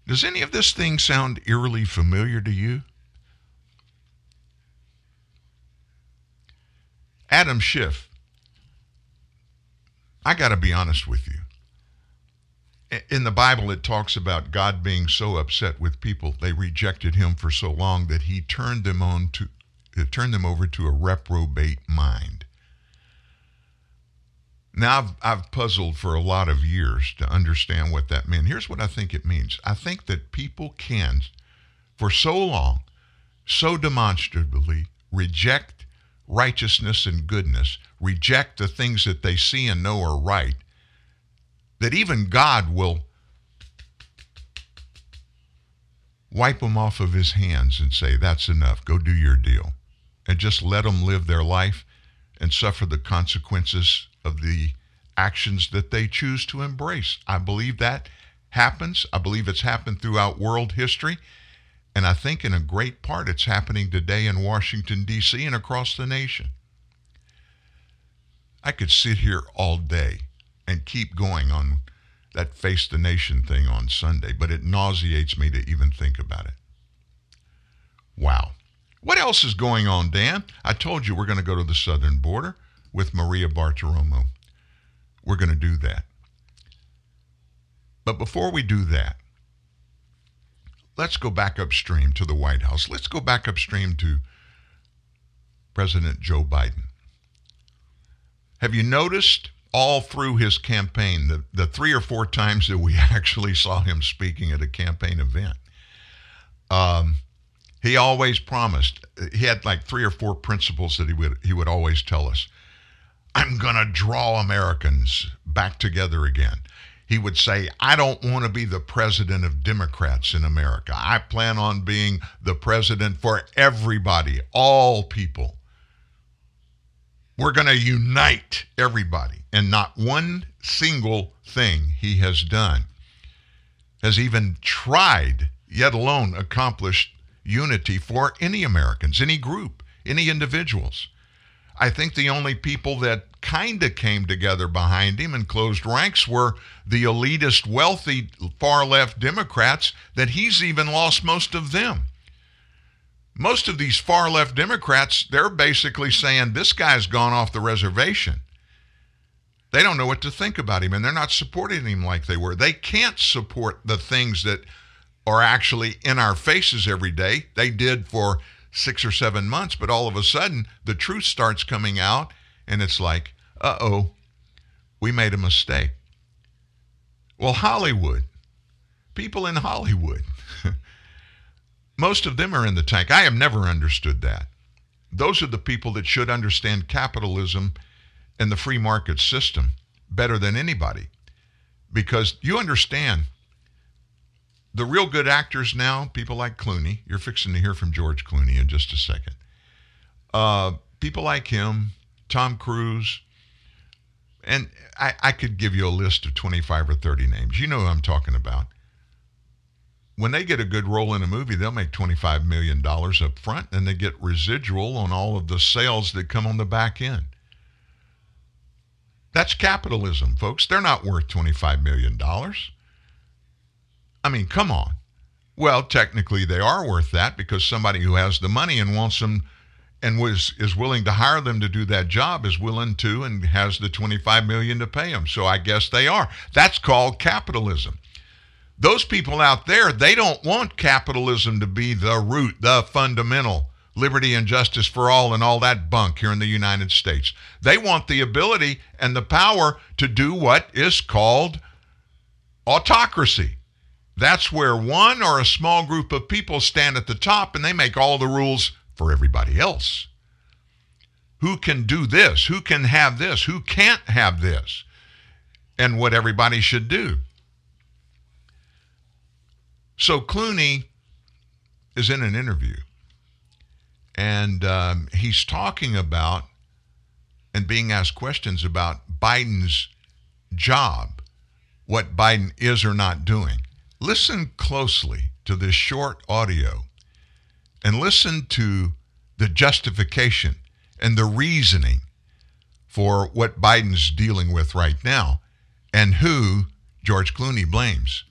Does any of this thing sound eerily familiar to you? Adam Schiff, I got to be honest with you. In the Bible, it talks about God being so upset with people they rejected Him for so long that He turned them on to uh, turned them over to a reprobate mind. Now, I've, I've puzzled for a lot of years to understand what that meant. Here's what I think it means I think that people can, for so long, so demonstrably reject righteousness and goodness, reject the things that they see and know are right, that even God will wipe them off of his hands and say, That's enough, go do your deal. And just let them live their life and suffer the consequences of the actions that they choose to embrace. I believe that happens. I believe it's happened throughout world history. And I think in a great part it's happening today in Washington, D.C. and across the nation. I could sit here all day and keep going on that Face the Nation thing on Sunday, but it nauseates me to even think about it. Wow. What else is going on, Dan? I told you we're going to go to the southern border with Maria Bartiromo. We're going to do that. But before we do that, let's go back upstream to the White House. Let's go back upstream to President Joe Biden. Have you noticed all through his campaign, the, the three or four times that we actually saw him speaking at a campaign event, um, he always promised. He had like three or four principles that he would he would always tell us. I'm going to draw Americans back together again. He would say, I don't want to be the president of Democrats in America. I plan on being the president for everybody, all people. We're going to unite everybody. And not one single thing he has done has even tried, yet alone accomplished unity for any Americans, any group, any individuals. I think the only people that kind of came together behind him and closed ranks were the elitist, wealthy, far left Democrats that he's even lost most of them. Most of these far left Democrats, they're basically saying this guy's gone off the reservation. They don't know what to think about him and they're not supporting him like they were. They can't support the things that are actually in our faces every day. They did for six or seven months, but all of a sudden the truth starts coming out and it's like, uh oh, we made a mistake. Well, Hollywood, people in Hollywood, most of them are in the tank. I have never understood that. Those are the people that should understand capitalism and the free market system better than anybody. Because you understand the real good actors now, people like Clooney, you're fixing to hear from George Clooney in just a second. Uh, people like him, Tom Cruise, and I, I could give you a list of 25 or 30 names. You know who I'm talking about. When they get a good role in a movie, they'll make $25 million up front and they get residual on all of the sales that come on the back end. That's capitalism, folks. They're not worth $25 million. I mean, come on. Well, technically, they are worth that because somebody who has the money and wants them and was is willing to hire them to do that job is willing to and has the 25 million to pay them. So I guess they are. That's called capitalism. Those people out there, they don't want capitalism to be the root, the fundamental liberty and justice for all and all that bunk here in the United States. They want the ability and the power to do what is called autocracy. That's where one or a small group of people stand at the top and they make all the rules for everybody else. Who can do this? Who can have this? Who can't have this? And what everybody should do. So Clooney is in an interview and um, he's talking about and being asked questions about Biden's job, what Biden is or not doing. Listen closely to this short audio and listen to the justification and the reasoning for what Biden's dealing with right now and who George Clooney blames.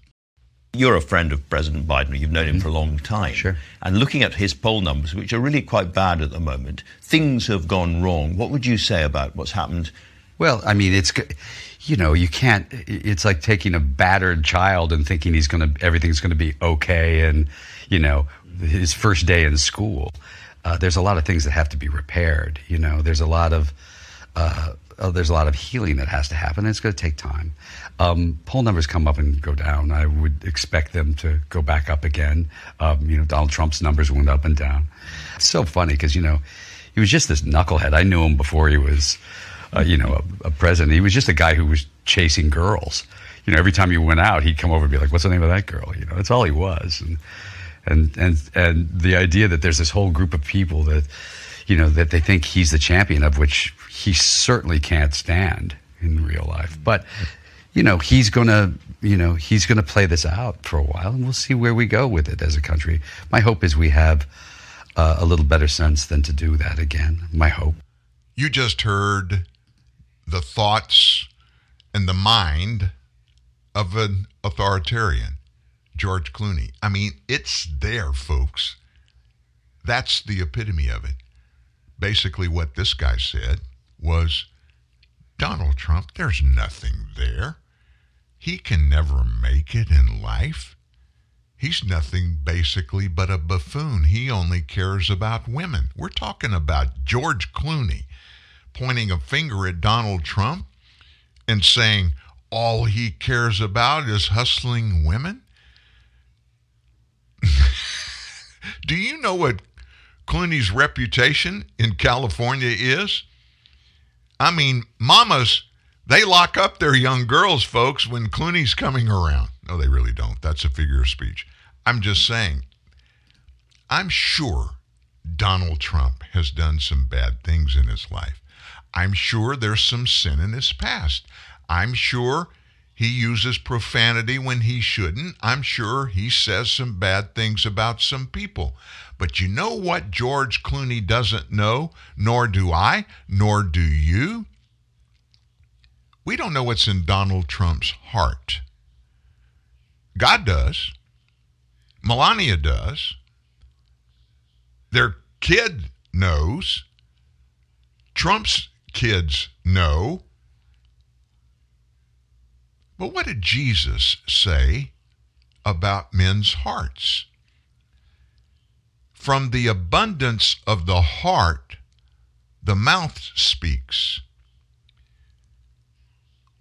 You're a friend of President Biden. You've known him mm-hmm. for a long time. Sure. And looking at his poll numbers, which are really quite bad at the moment, things have gone wrong. What would you say about what's happened? Well, I mean, it's you know, you can't. It's like taking a battered child and thinking he's going to everything's going to be okay, and you know, his first day in school. Uh, there's a lot of things that have to be repaired. You know, there's a lot of uh, uh, there's a lot of healing that has to happen. And it's going to take time. Um, poll numbers come up and go down. I would expect them to go back up again. Um, you know, Donald Trump's numbers went up and down. It's so funny because you know he was just this knucklehead. I knew him before he was uh, you know, a, a, president. He was just a guy who was chasing girls. You know, every time you went out, he'd come over and be like, "What's the name of that girl?" You know, that's all he was. And and and and the idea that there's this whole group of people that, you know, that they think he's the champion of which he certainly can't stand in real life. But you know, he's gonna, you know, he's gonna play this out for a while, and we'll see where we go with it as a country. My hope is we have uh, a little better sense than to do that again. My hope. You just heard the thoughts and the mind of an authoritarian, George Clooney. I mean, it's there, folks. That's the epitome of it. Basically, what this guy said was Donald Trump, there's nothing there. He can never make it in life. He's nothing basically but a buffoon. He only cares about women. We're talking about George Clooney pointing a finger at Donald Trump and saying all he cares about is hustling women? Do you know what Clooney's reputation in California is? I mean, mamas, they lock up their young girls, folks, when Clooney's coming around. No, they really don't. That's a figure of speech. I'm just saying, I'm sure Donald Trump has done some bad things in his life. I'm sure there's some sin in his past. I'm sure he uses profanity when he shouldn't. I'm sure he says some bad things about some people. But you know what George Clooney doesn't know, nor do I, nor do you? We don't know what's in Donald Trump's heart. God does. Melania does. Their kid knows. Trump's kids know. But what did Jesus say about men's hearts? From the abundance of the heart, the mouth speaks.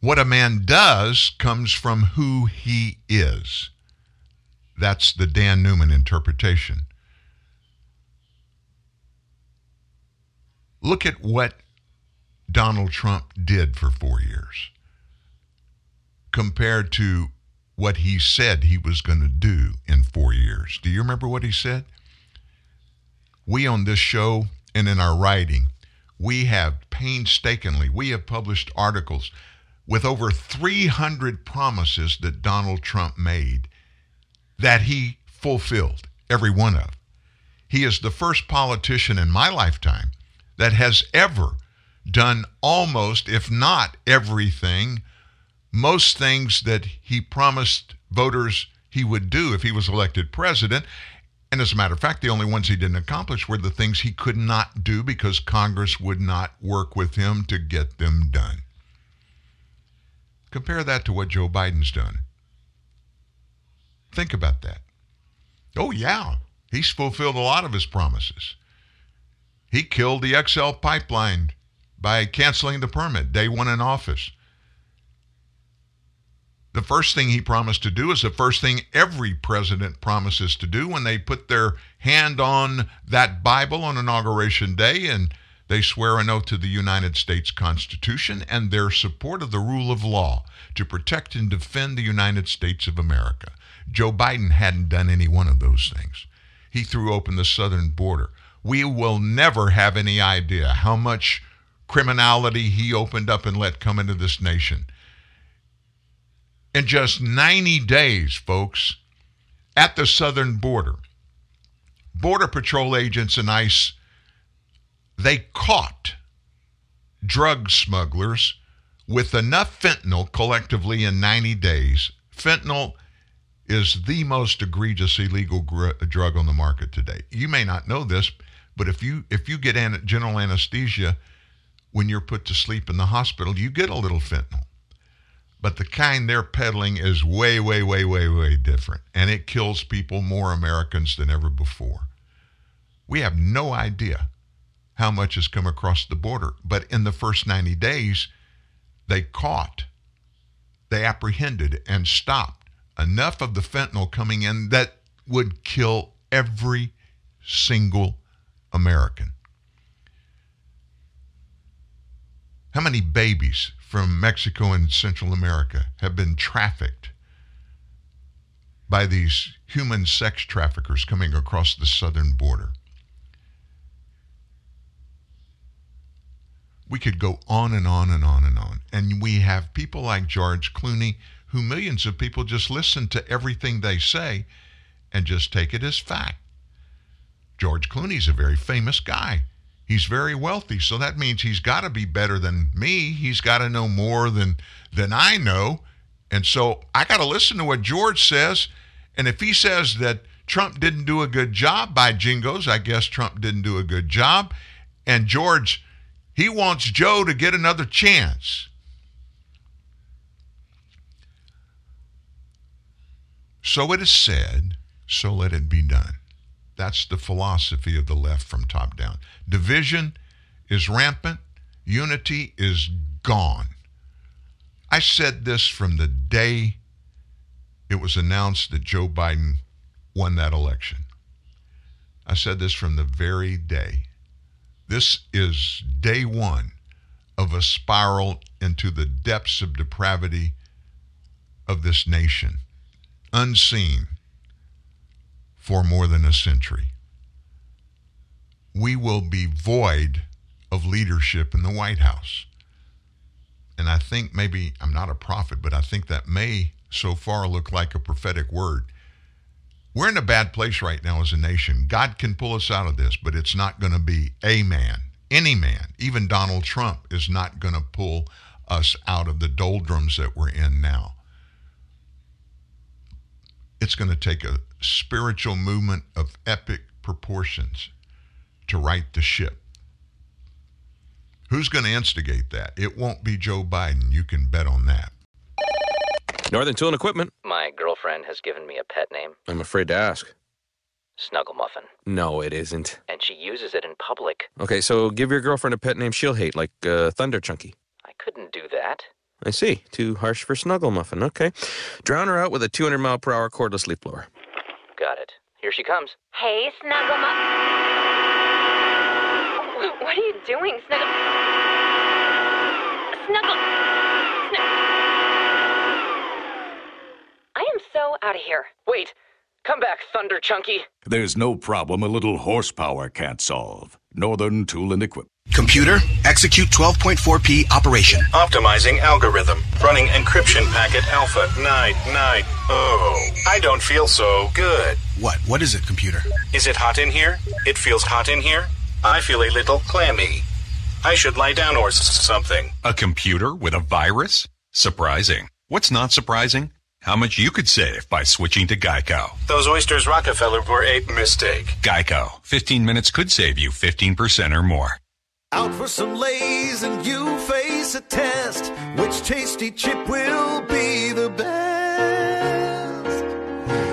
What a man does comes from who he is. That's the Dan Newman interpretation. Look at what Donald Trump did for four years compared to what he said he was going to do in four years. Do you remember what he said? We on this show and in our writing, we have painstakingly, we have published articles with over 300 promises that Donald Trump made that he fulfilled, every one of. He is the first politician in my lifetime that has ever done almost, if not everything, most things that he promised voters he would do if he was elected president. And as a matter of fact, the only ones he didn't accomplish were the things he could not do because Congress would not work with him to get them done. Compare that to what Joe Biden's done. Think about that. Oh, yeah, he's fulfilled a lot of his promises. He killed the XL pipeline by canceling the permit day one in office. The first thing he promised to do is the first thing every president promises to do when they put their hand on that Bible on Inauguration Day and they swear an oath to the United States Constitution and their support of the rule of law to protect and defend the United States of America. Joe Biden hadn't done any one of those things. He threw open the southern border. We will never have any idea how much criminality he opened up and let come into this nation. In just 90 days, folks, at the southern border, Border Patrol agents and ICE, they caught drug smugglers with enough fentanyl collectively in 90 days. Fentanyl is the most egregious illegal gr- drug on the market today. You may not know this, but if you if you get an- general anesthesia when you're put to sleep in the hospital, you get a little fentanyl. But the kind they're peddling is way, way, way, way, way different. And it kills people more Americans than ever before. We have no idea how much has come across the border. But in the first 90 days, they caught, they apprehended, and stopped enough of the fentanyl coming in that would kill every single American. How many babies from Mexico and Central America have been trafficked by these human sex traffickers coming across the southern border? We could go on and on and on and on. And we have people like George Clooney, who millions of people just listen to everything they say and just take it as fact. George Clooney's a very famous guy. He's very wealthy, so that means he's got to be better than me. He's got to know more than than I know. And so I got to listen to what George says. And if he says that Trump didn't do a good job by jingos, I guess Trump didn't do a good job. And George, he wants Joe to get another chance. So it is said, so let it be done. That's the philosophy of the left from top down. Division is rampant. Unity is gone. I said this from the day it was announced that Joe Biden won that election. I said this from the very day. This is day one of a spiral into the depths of depravity of this nation, unseen for more than a century. We will be void of leadership in the White House. And I think maybe, I'm not a prophet, but I think that may so far look like a prophetic word. We're in a bad place right now as a nation. God can pull us out of this, but it's not going to be a man, any man, even Donald Trump is not going to pull us out of the doldrums that we're in now. It's going to take a spiritual movement of epic proportions to right the ship. Who's going to instigate that? It won't be Joe Biden. You can bet on that. Northern Tool and Equipment. My girlfriend has given me a pet name, I'm afraid to ask. Snuggle Muffin, No, it isn't. and she uses it in public. Okay, so give your girlfriend a pet name she'll hate, like uh, Thunder Chunky. I couldn't do that. I see. Too harsh for Snuggle Muffin. Okay. Drown her out with a 200 mile per hour cordless leaf blower. Got it. Here she comes. Hey, Snuggle Muff. What are you doing, Snuggle? Snuggle. Snuggle. I am so out of here. Wait! Come back, Thunder Chunky! There's no problem a little horsepower can't solve. Northern Tool and Equipment. Computer, execute 12.4p operation. Optimizing algorithm. Running encryption packet alpha 990. Oh, I don't feel so good. What? What is it, computer? Is it hot in here? It feels hot in here? I feel a little clammy. I should lie down or s- something. A computer with a virus? Surprising. What's not surprising? How much you could save by switching to Geico. Those oysters Rockefeller were a mistake. Geico. 15 minutes could save you 15% or more. Out for some Lay's and you face a test. Which tasty chip will be the best?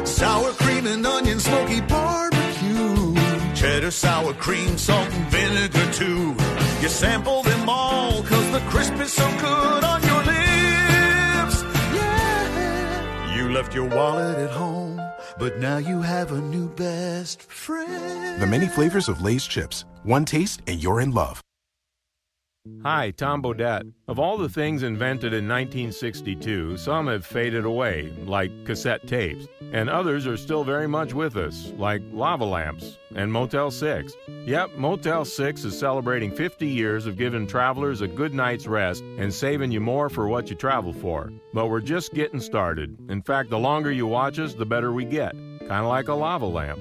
Sour cream and onion, smoky barbecue. Cheddar, sour cream, salt and vinegar too. You sample them all cause the crisp is so good on your left your wallet at home, but now you have a new best friend. The many flavors of Lay's chips. One taste and you're in love. Hi, Tom Bodett. Of all the things invented in 1962, some have faded away, like cassette tapes, and others are still very much with us, like lava lamps and Motel 6. Yep, Motel 6 is celebrating 50 years of giving travelers a good night's rest and saving you more for what you travel for. But we're just getting started. In fact, the longer you watch us, the better we get. Kind of like a lava lamp.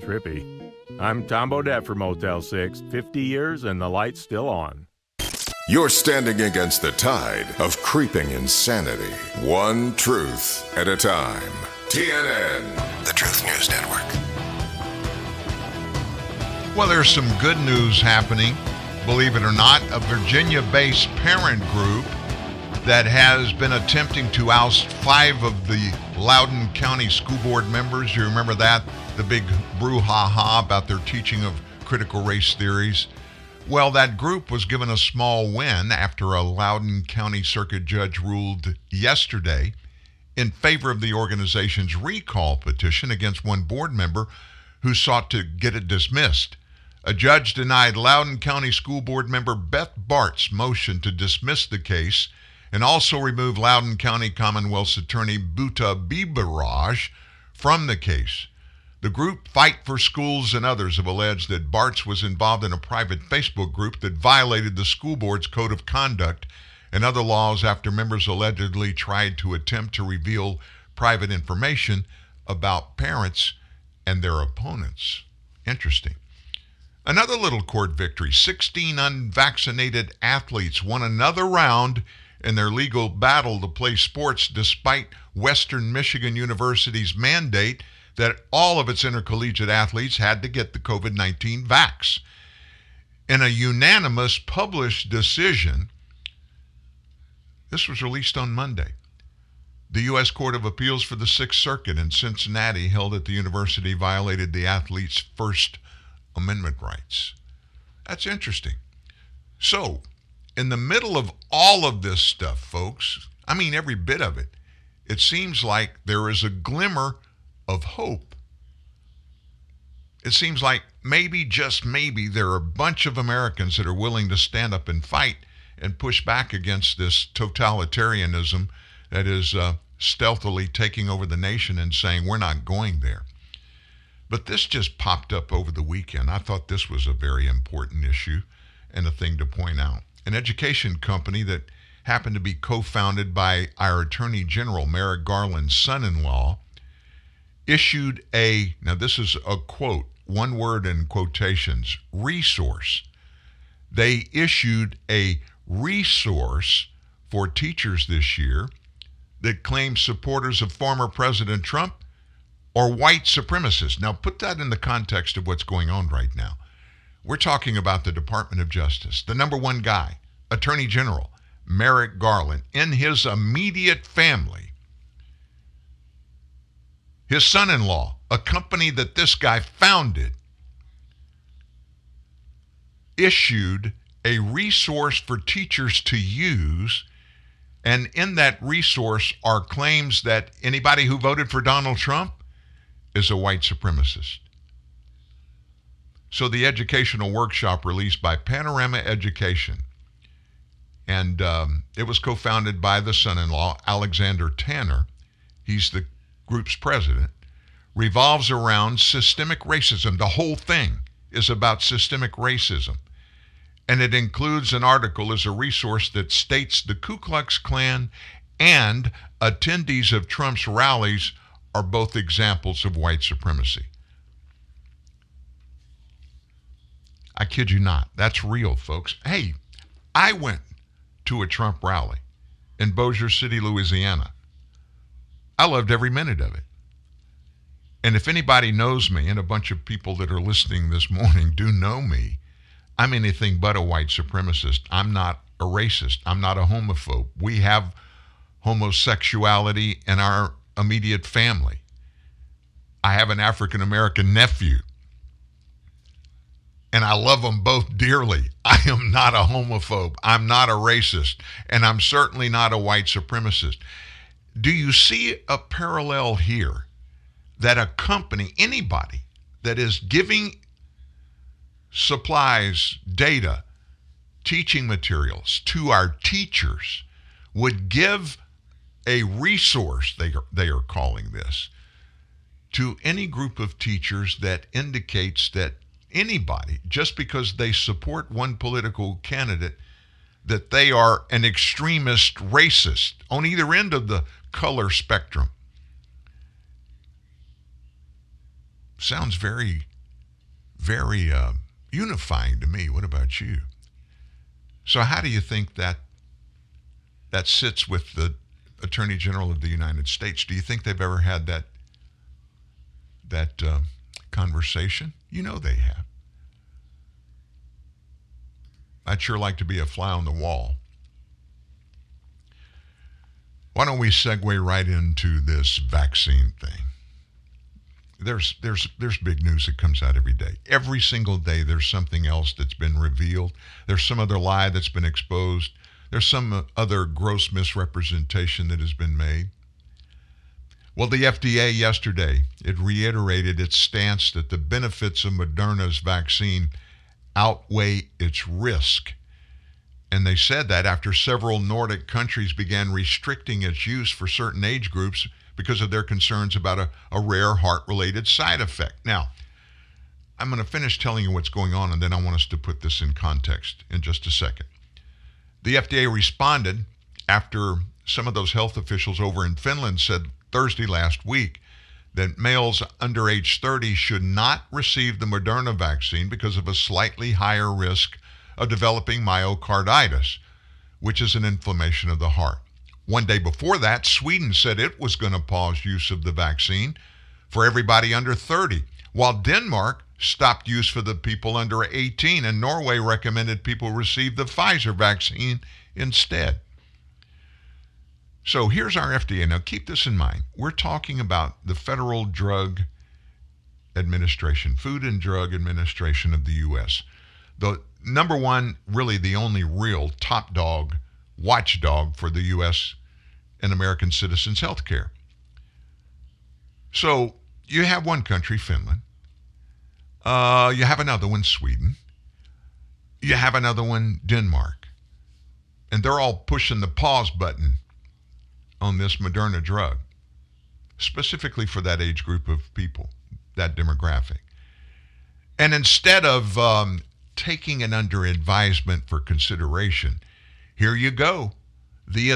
Trippy. I'm Tom Bodett for Motel 6. 50 years and the light's still on. You're standing against the tide of creeping insanity. One truth at a time. TNN, the Truth News Network. Well, there's some good news happening. Believe it or not, a Virginia based parent group that has been attempting to oust five of the Loudoun County School Board members. You remember that? The big brouhaha about their teaching of critical race theories. Well, that group was given a small win after a Loudoun County Circuit judge ruled yesterday in favor of the organization's recall petition against one board member who sought to get it dismissed. A judge denied Loudoun County School Board member Beth Barts' motion to dismiss the case and also remove Loudoun County Commonwealth's attorney Buta Biberaj from the case. The group Fight for Schools and others have alleged that Barts was involved in a private Facebook group that violated the school board's code of conduct and other laws after members allegedly tried to attempt to reveal private information about parents and their opponents. Interesting. Another little court victory 16 unvaccinated athletes won another round in their legal battle to play sports despite Western Michigan University's mandate that all of its intercollegiate athletes had to get the COVID 19 vax. In a unanimous published decision, this was released on Monday. The U.S. Court of Appeals for the Sixth Circuit in Cincinnati held that the university violated the athlete's First Amendment rights. That's interesting. So, in the middle of all of this stuff, folks, I mean every bit of it, it seems like there is a glimmer of hope. It seems like maybe, just maybe, there are a bunch of Americans that are willing to stand up and fight and push back against this totalitarianism that is uh, stealthily taking over the nation and saying, we're not going there. But this just popped up over the weekend. I thought this was a very important issue and a thing to point out. An education company that happened to be co founded by our Attorney General, Merrick Garland's son in law, issued a, now this is a quote, one word in quotations, resource. They issued a resource for teachers this year that claims supporters of former President Trump are white supremacists. Now, put that in the context of what's going on right now. We're talking about the Department of Justice, the number one guy, Attorney General Merrick Garland, in his immediate family. His son in law, a company that this guy founded, issued a resource for teachers to use. And in that resource are claims that anybody who voted for Donald Trump is a white supremacist. So the educational workshop released by Panorama Education, and um, it was co-founded by the son-in-law Alexander Tanner. He's the group's president. Revolves around systemic racism. The whole thing is about systemic racism. And it includes an article as a resource that states the Ku Klux Klan and attendees of Trump's rallies are both examples of white supremacy. I kid you not. That's real, folks. Hey, I went to a Trump rally in Bossier City, Louisiana. I loved every minute of it. And if anybody knows me, and a bunch of people that are listening this morning do know me, I'm anything but a white supremacist. I'm not a racist. I'm not a homophobe. We have homosexuality in our immediate family. I have an African American nephew, and I love them both dearly. I am not a homophobe. I'm not a racist, and I'm certainly not a white supremacist. Do you see a parallel here that a company, anybody that is giving supplies, data, teaching materials to our teachers would give a resource, they are, they are calling this, to any group of teachers that indicates that anybody, just because they support one political candidate, that they are an extremist racist on either end of the color spectrum. Sounds very, very uh, unifying to me. What about you? So, how do you think that that sits with the Attorney General of the United States? Do you think they've ever had that that uh, conversation? You know they have. I'd sure like to be a fly on the wall. Why don't we segue right into this vaccine thing? There's there's there's big news that comes out every day. Every single day there's something else that's been revealed. There's some other lie that's been exposed. There's some other gross misrepresentation that has been made. Well, the FDA yesterday, it reiterated its stance that the benefits of Moderna's vaccine outweigh its risk. And they said that after several Nordic countries began restricting its use for certain age groups because of their concerns about a, a rare heart related side effect. Now, I'm going to finish telling you what's going on, and then I want us to put this in context in just a second. The FDA responded after some of those health officials over in Finland said Thursday last week that males under age 30 should not receive the Moderna vaccine because of a slightly higher risk of developing myocarditis, which is an inflammation of the heart. One day before that, Sweden said it was going to pause use of the vaccine for everybody under 30, while Denmark stopped use for the people under 18, and Norway recommended people receive the Pfizer vaccine instead. So here's our FDA. Now keep this in mind. We're talking about the Federal Drug Administration, Food and Drug Administration of the U.S. the number one, really the only real top dog, watchdog for the U.S. and American citizens' health care. So you have one country, Finland. Uh, you have another one, Sweden. You have another one, Denmark. And they're all pushing the pause button on this Moderna drug, specifically for that age group of people, that demographic. And instead of um, taking it under advisement for consideration, here you go. The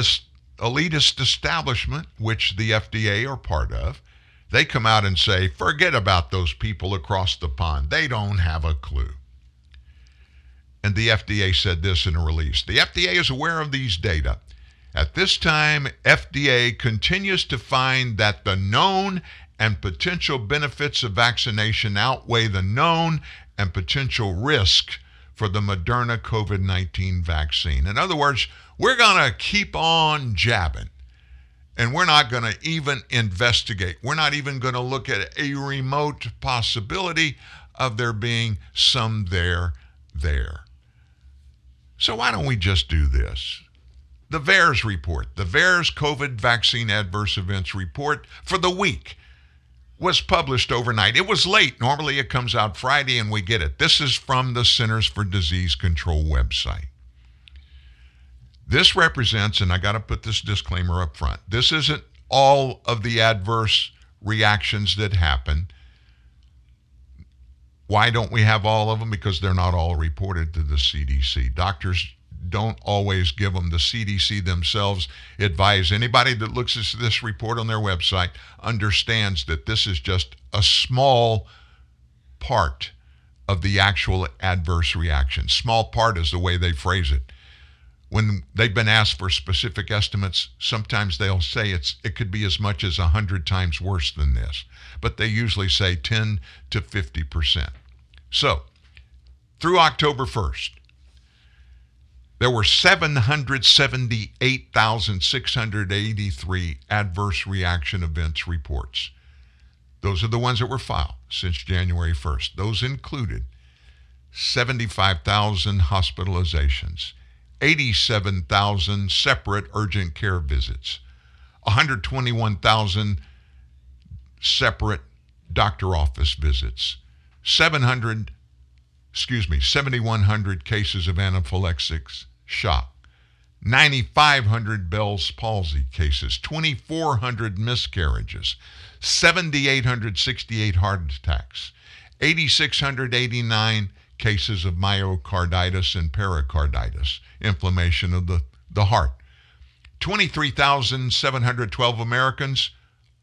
elitist establishment, which the FDA are part of, they come out and say, forget about those people across the pond. They don't have a clue. And the FDA said this in a release The FDA is aware of these data. At this time, FDA continues to find that the known and potential benefits of vaccination outweigh the known and potential risk for the Moderna COVID 19 vaccine. In other words, we're going to keep on jabbing and we're not going to even investigate. We're not even going to look at a remote possibility of there being some there there. So why don't we just do this? The VAERS report, the VAERS COVID vaccine adverse events report for the week was published overnight. It was late. Normally it comes out Friday and we get it. This is from the Centers for Disease Control website. This represents, and I got to put this disclaimer up front this isn't all of the adverse reactions that happen. Why don't we have all of them? Because they're not all reported to the CDC. Doctors don't always give them. The CDC themselves advise anybody that looks at this report on their website understands that this is just a small part of the actual adverse reaction. Small part is the way they phrase it when they've been asked for specific estimates, sometimes they'll say it's it could be as much as 100 times worse than this, but they usually say 10 to 50%. So, through October 1st, there were 778,683 adverse reaction events reports. Those are the ones that were filed since January 1st. Those included 75,000 hospitalizations, 87,000 separate urgent care visits, 121,000 separate doctor office visits, 700, excuse me, 7,100 cases of anaphylaxis shock, 9,500 Bell's palsy cases, 2,400 miscarriages, 7,868 heart attacks, 8,689 cases of myocarditis and pericarditis, inflammation of the, the heart. 23,712 Americans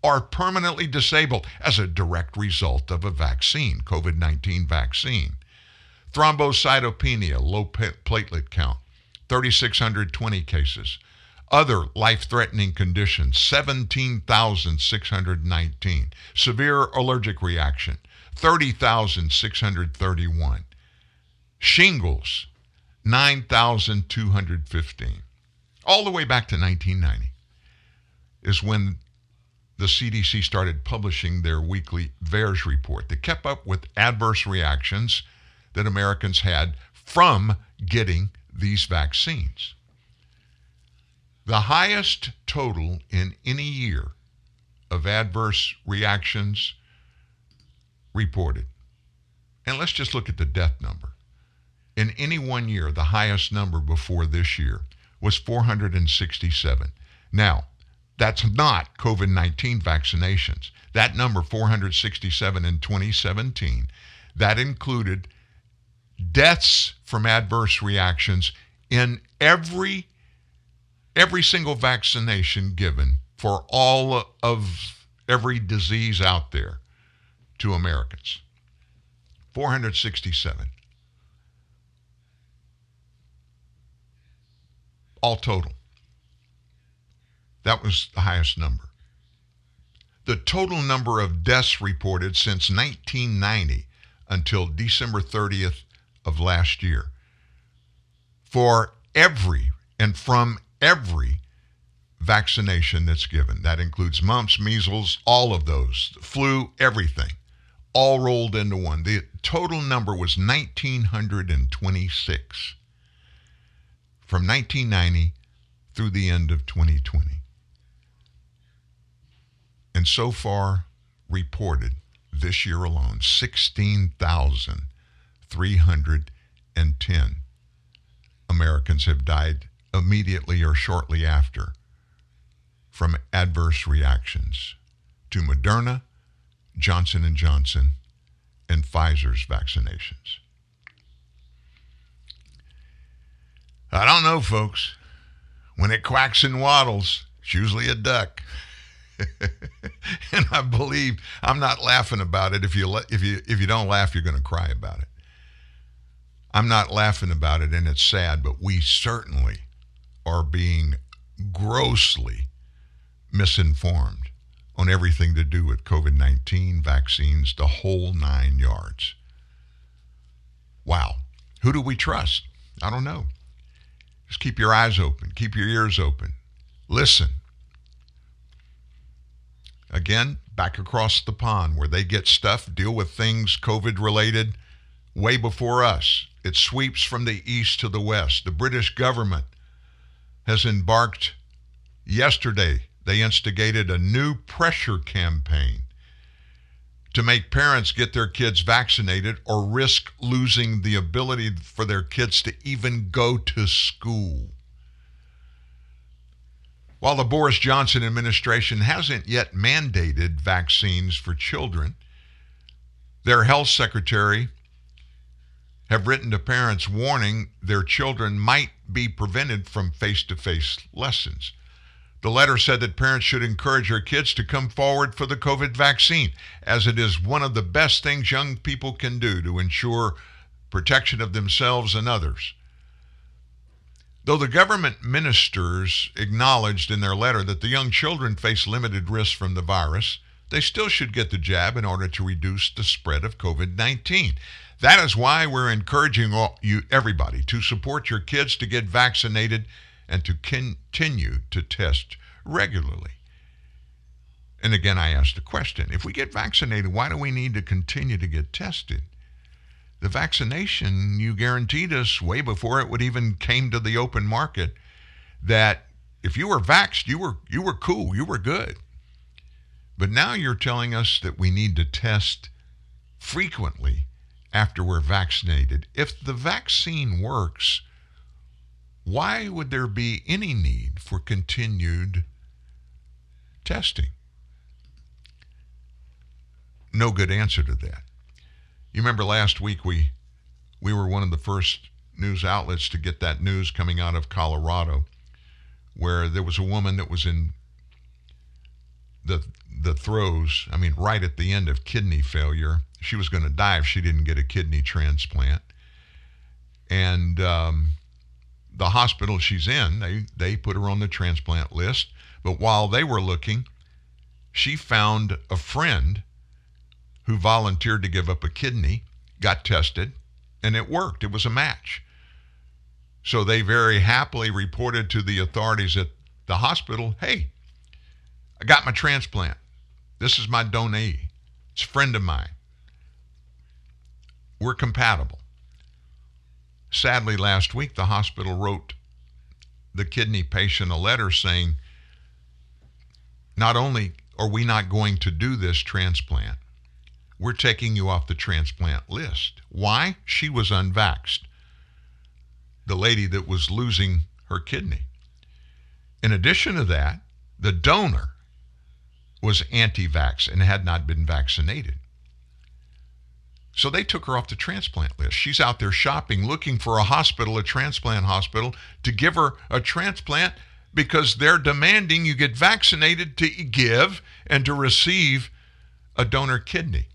are permanently disabled as a direct result of a vaccine, COVID 19 vaccine. Thrombocytopenia, low platelet count, 3,620 cases. Other life threatening conditions, 17,619. Severe allergic reaction, 30,631. Shingles, 9,215. All the way back to 1990 is when the CDC started publishing their weekly VAERS report that kept up with adverse reactions that Americans had from getting these vaccines. The highest total in any year of adverse reactions reported. And let's just look at the death number in any one year, the highest number before this year was 467. Now, that's not COVID 19 vaccinations. That number, 467 in 2017, that included deaths from adverse reactions in every every single vaccination given for all of every disease out there to Americans. 467. all total. That was the highest number. The total number of deaths reported since 1990 until December 30th of last year for every and from every vaccination that's given. That includes mumps, measles, all of those, flu, everything. all rolled into one. The total number was 1,926 from 1990 through the end of 2020. And so far, reported this year alone, 16,310 Americans have died immediately or shortly after from adverse reactions to Moderna, Johnson & Johnson, and Pfizer's vaccinations. I don't know, folks. When it quacks and waddles, it's usually a duck. and I believe I'm not laughing about it. If you if you if you don't laugh, you're going to cry about it. I'm not laughing about it, and it's sad, but we certainly are being grossly misinformed on everything to do with COVID 19, vaccines, the whole nine yards. Wow. Who do we trust? I don't know. Just keep your eyes open, keep your ears open. Listen. Again, back across the pond where they get stuff, deal with things COVID related way before us. It sweeps from the east to the west. The British government has embarked yesterday. They instigated a new pressure campaign to make parents get their kids vaccinated or risk losing the ability for their kids to even go to school. While the Boris Johnson administration hasn't yet mandated vaccines for children, their health secretary have written to parents warning their children might be prevented from face to face lessons. The letter said that parents should encourage their kids to come forward for the COVID vaccine, as it is one of the best things young people can do to ensure protection of themselves and others. Though the government ministers acknowledged in their letter that the young children face limited risk from the virus, they still should get the jab in order to reduce the spread of COVID 19. That is why we're encouraging all, you, everybody to support your kids to get vaccinated and to continue to test regularly. And again, I asked the question if we get vaccinated, why do we need to continue to get tested? The vaccination you guaranteed us way before it would even came to the open market that if you were vaxxed, you were you were cool, you were good. But now you're telling us that we need to test frequently after we're vaccinated. If the vaccine works, why would there be any need for continued testing? No good answer to that. You remember last week we we were one of the first news outlets to get that news coming out of Colorado where there was a woman that was in the the throes, I mean right at the end of kidney failure. She was going to die if she didn't get a kidney transplant. And um, the hospital she's in, they, they put her on the transplant list. But while they were looking, she found a friend who volunteered to give up a kidney, got tested, and it worked. It was a match. So they very happily reported to the authorities at the hospital hey, I got my transplant. This is my donee. It's a friend of mine. We're compatible. Sadly, last week, the hospital wrote the kidney patient a letter saying, not only are we not going to do this transplant, we're taking you off the transplant list. Why? She was unvaxxed. The lady that was losing her kidney. In addition to that, the donor was anti vax and had not been vaccinated. So they took her off the transplant list. She's out there shopping, looking for a hospital, a transplant hospital, to give her a transplant because they're demanding you get vaccinated to give and to receive a donor kidney.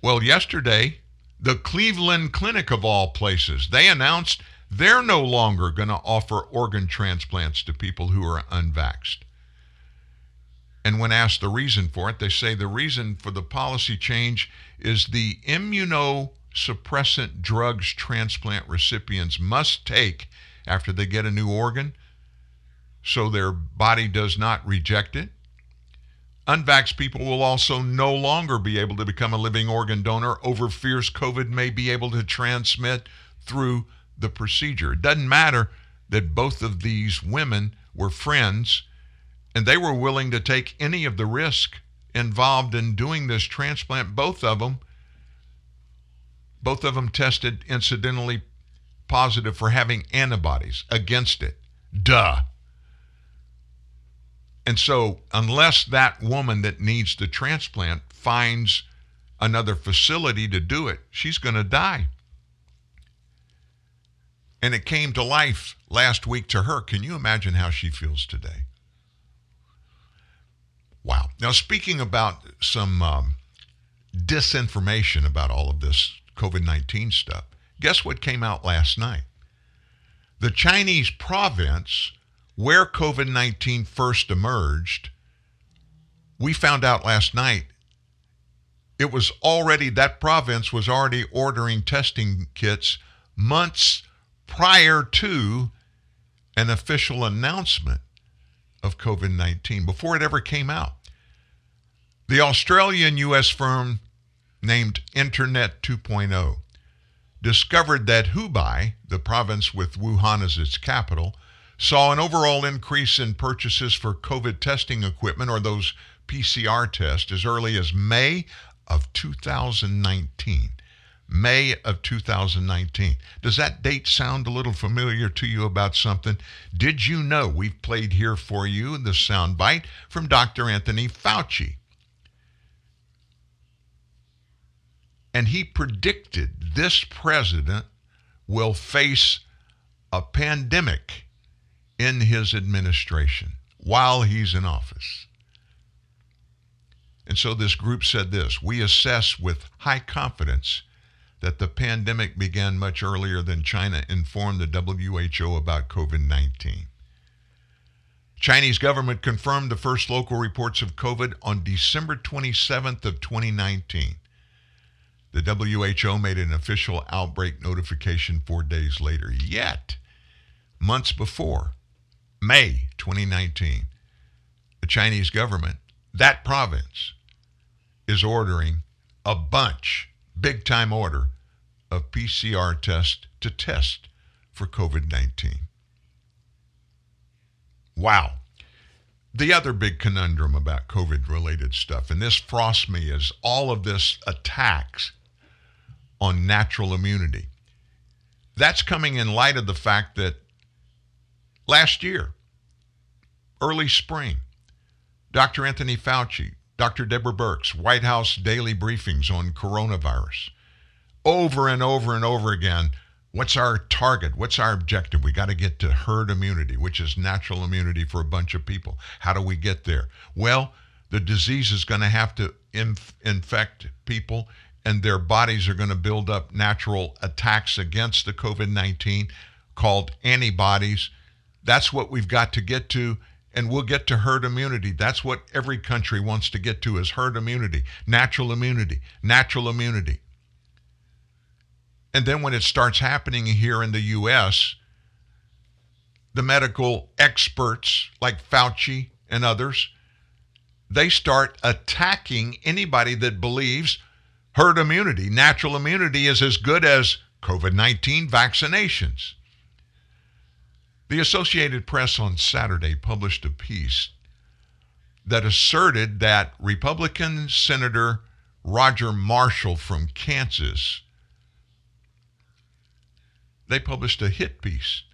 Well, yesterday, the Cleveland Clinic, of all places, they announced they're no longer going to offer organ transplants to people who are unvaxxed. And when asked the reason for it, they say the reason for the policy change is the immunosuppressant drugs transplant recipients must take after they get a new organ so their body does not reject it Unvaxxed people will also no longer be able to become a living organ donor over fears COVID may be able to transmit through the procedure. It doesn't matter that both of these women were friends and they were willing to take any of the risk involved in doing this transplant. Both of them, both of them tested incidentally positive for having antibodies against it. Duh. And so, unless that woman that needs the transplant finds another facility to do it, she's going to die. And it came to life last week to her. Can you imagine how she feels today? Wow. Now, speaking about some um, disinformation about all of this COVID 19 stuff, guess what came out last night? The Chinese province where COVID 19 first emerged, we found out last night it was already, that province was already ordering testing kits months prior to an official announcement of COVID 19, before it ever came out. The Australian U.S. firm named Internet 2.0 discovered that Hubei, the province with Wuhan as its capital, saw an overall increase in purchases for COVID testing equipment or those PCR tests as early as May of 2019. May of 2019. Does that date sound a little familiar to you about something? Did you know we've played here for you the soundbite from Dr. Anthony Fauci? And he predicted this president will face a pandemic in his administration while he's in office. And so this group said this We assess with high confidence that the pandemic began much earlier than China informed the WHO about COVID 19. Chinese government confirmed the first local reports of COVID on December 27th of 2019. The WHO made an official outbreak notification 4 days later. Yet, months before, May 2019, the Chinese government, that province, is ordering a bunch, big time order, of PCR tests to test for COVID 19. Wow. The other big conundrum about COVID related stuff, and this frosts me, is all of this attacks on natural immunity. That's coming in light of the fact that last year, early spring, Dr. Anthony Fauci, Dr. Deborah Birx, White House daily briefings on coronavirus, over and over and over again. What's our target? What's our objective? We got to get to herd immunity, which is natural immunity for a bunch of people. How do we get there? Well, the disease is going to have to inf- infect people, and their bodies are going to build up natural attacks against the COVID 19 called antibodies. That's what we've got to get to, and we'll get to herd immunity. That's what every country wants to get to is herd immunity, natural immunity, natural immunity. And then when it starts happening here in the US, the medical experts like Fauci and others, they start attacking anybody that believes herd immunity, natural immunity is as good as COVID 19 vaccinations. The Associated Press on Saturday published a piece that asserted that Republican Senator Roger Marshall from Kansas they published a hit piece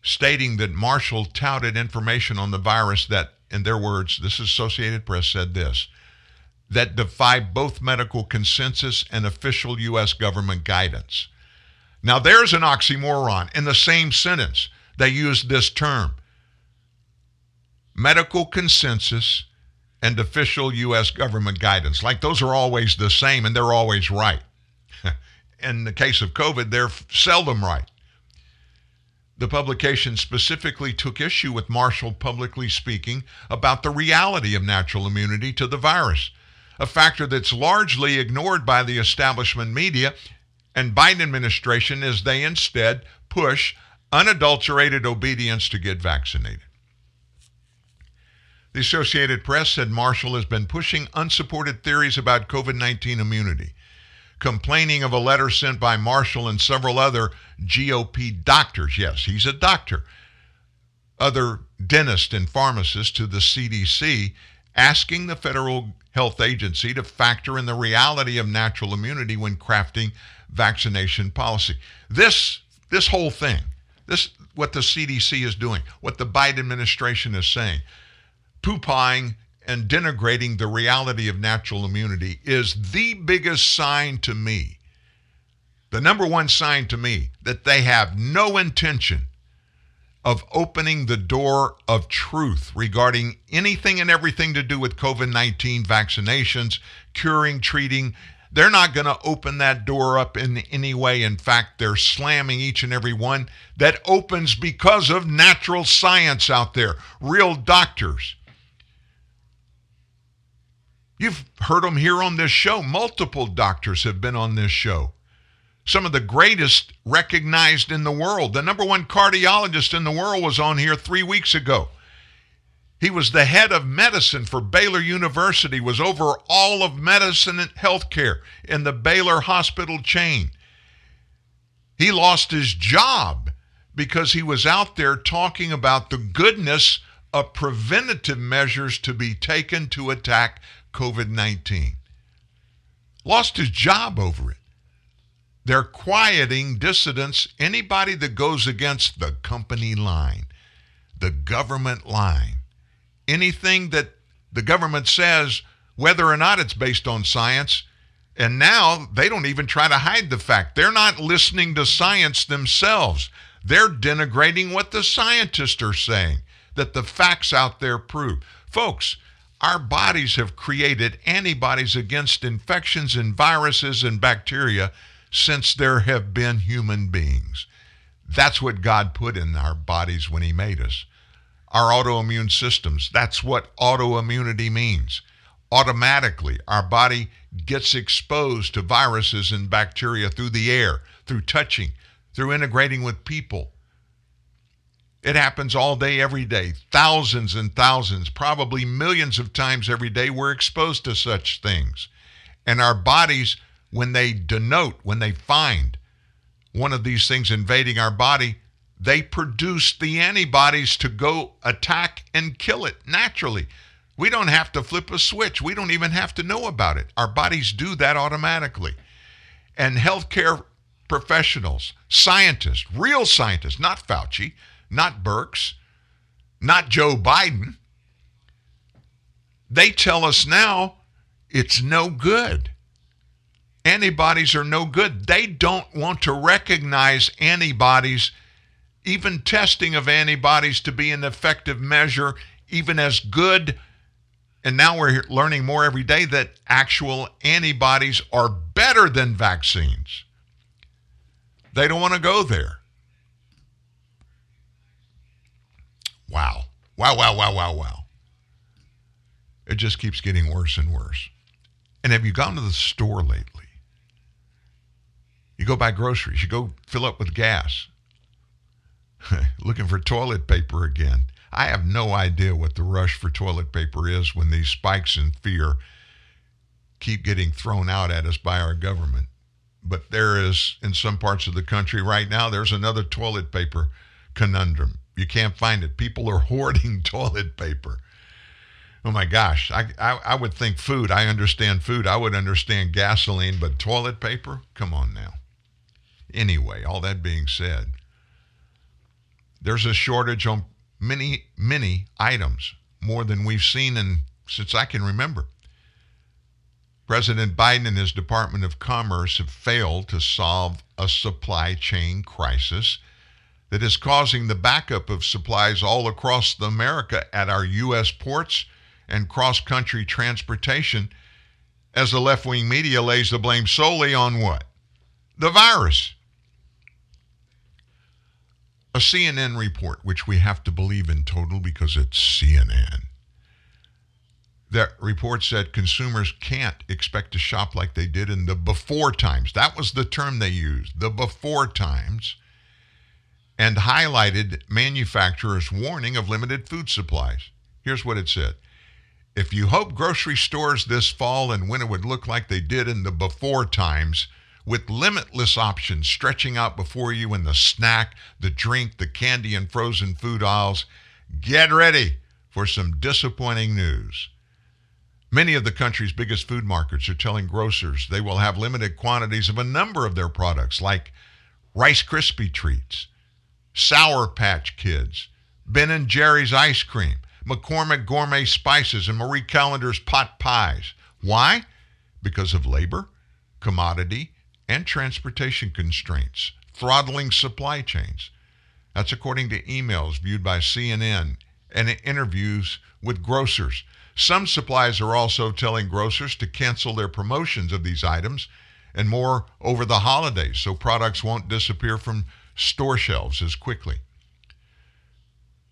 stating that Marshall touted information on the virus that in their words this Associated Press said this that defy both medical consensus and official US government guidance. Now there's an oxymoron in the same sentence they used this term medical consensus and official U.S. government guidance. Like those are always the same and they're always right. in the case of COVID, they're seldom right. The publication specifically took issue with Marshall publicly speaking about the reality of natural immunity to the virus, a factor that's largely ignored by the establishment media and Biden administration as they instead push unadulterated obedience to get vaccinated. The Associated Press said Marshall has been pushing unsupported theories about COVID 19 immunity, complaining of a letter sent by Marshall and several other GOP doctors. Yes, he's a doctor. Other dentists and pharmacists to the CDC asking the Federal Health Agency to factor in the reality of natural immunity when crafting vaccination policy. This this whole thing, this what the CDC is doing, what the Biden administration is saying, pooping and denigrating the reality of natural immunity is the biggest sign to me, the number one sign to me that they have no intention of opening the door of truth regarding anything and everything to do with COVID 19 vaccinations, curing, treating. They're not going to open that door up in any way. In fact, they're slamming each and every one that opens because of natural science out there, real doctors. You've heard them here on this show. Multiple doctors have been on this show some of the greatest recognized in the world. The number one cardiologist in the world was on here three weeks ago. He was the head of medicine for Baylor University, was over all of medicine and healthcare in the Baylor hospital chain. He lost his job because he was out there talking about the goodness of preventative measures to be taken to attack COVID 19. Lost his job over it. They're quieting dissidents, anybody that goes against the company line, the government line. Anything that the government says, whether or not it's based on science, and now they don't even try to hide the fact. They're not listening to science themselves. They're denigrating what the scientists are saying, that the facts out there prove. Folks, our bodies have created antibodies against infections and viruses and bacteria since there have been human beings. That's what God put in our bodies when He made us. Our autoimmune systems, that's what autoimmunity means. Automatically, our body gets exposed to viruses and bacteria through the air, through touching, through integrating with people. It happens all day, every day. Thousands and thousands, probably millions of times every day, we're exposed to such things. And our bodies when they denote, when they find one of these things invading our body, they produce the antibodies to go attack and kill it naturally. We don't have to flip a switch. We don't even have to know about it. Our bodies do that automatically. And healthcare professionals, scientists, real scientists, not Fauci, not Birx, not Joe Biden, they tell us now it's no good antibodies are no good. They don't want to recognize antibodies, even testing of antibodies to be an effective measure, even as good. And now we're learning more every day that actual antibodies are better than vaccines. They don't want to go there. Wow. Wow, wow, wow, wow, wow. It just keeps getting worse and worse. And have you gone to the store lately? You go buy groceries, you go fill up with gas. Looking for toilet paper again. I have no idea what the rush for toilet paper is when these spikes in fear keep getting thrown out at us by our government. But there is, in some parts of the country right now, there's another toilet paper conundrum. You can't find it. People are hoarding toilet paper. Oh my gosh, I, I, I would think food. I understand food. I would understand gasoline, but toilet paper? Come on now. Anyway, all that being said, there's a shortage on many, many items, more than we've seen in, since I can remember. President Biden and his Department of Commerce have failed to solve a supply chain crisis that is causing the backup of supplies all across America at our U.S. ports and cross country transportation as the left wing media lays the blame solely on what? The virus. A CNN report, which we have to believe in total because it's CNN. That report said consumers can't expect to shop like they did in the before times. That was the term they used, the before times, and highlighted manufacturers' warning of limited food supplies. Here's what it said. If you hope grocery stores this fall and winter would look like they did in the before times, with limitless options stretching out before you in the snack, the drink, the candy, and frozen food aisles, get ready for some disappointing news. Many of the country's biggest food markets are telling grocers they will have limited quantities of a number of their products, like Rice Krispie treats, Sour Patch Kids, Ben and Jerry's ice cream, McCormick gourmet spices, and Marie Callender's pot pies. Why? Because of labor, commodity, and transportation constraints, throttling supply chains. That's according to emails viewed by CNN and interviews with grocers. Some suppliers are also telling grocers to cancel their promotions of these items and more over the holidays so products won't disappear from store shelves as quickly.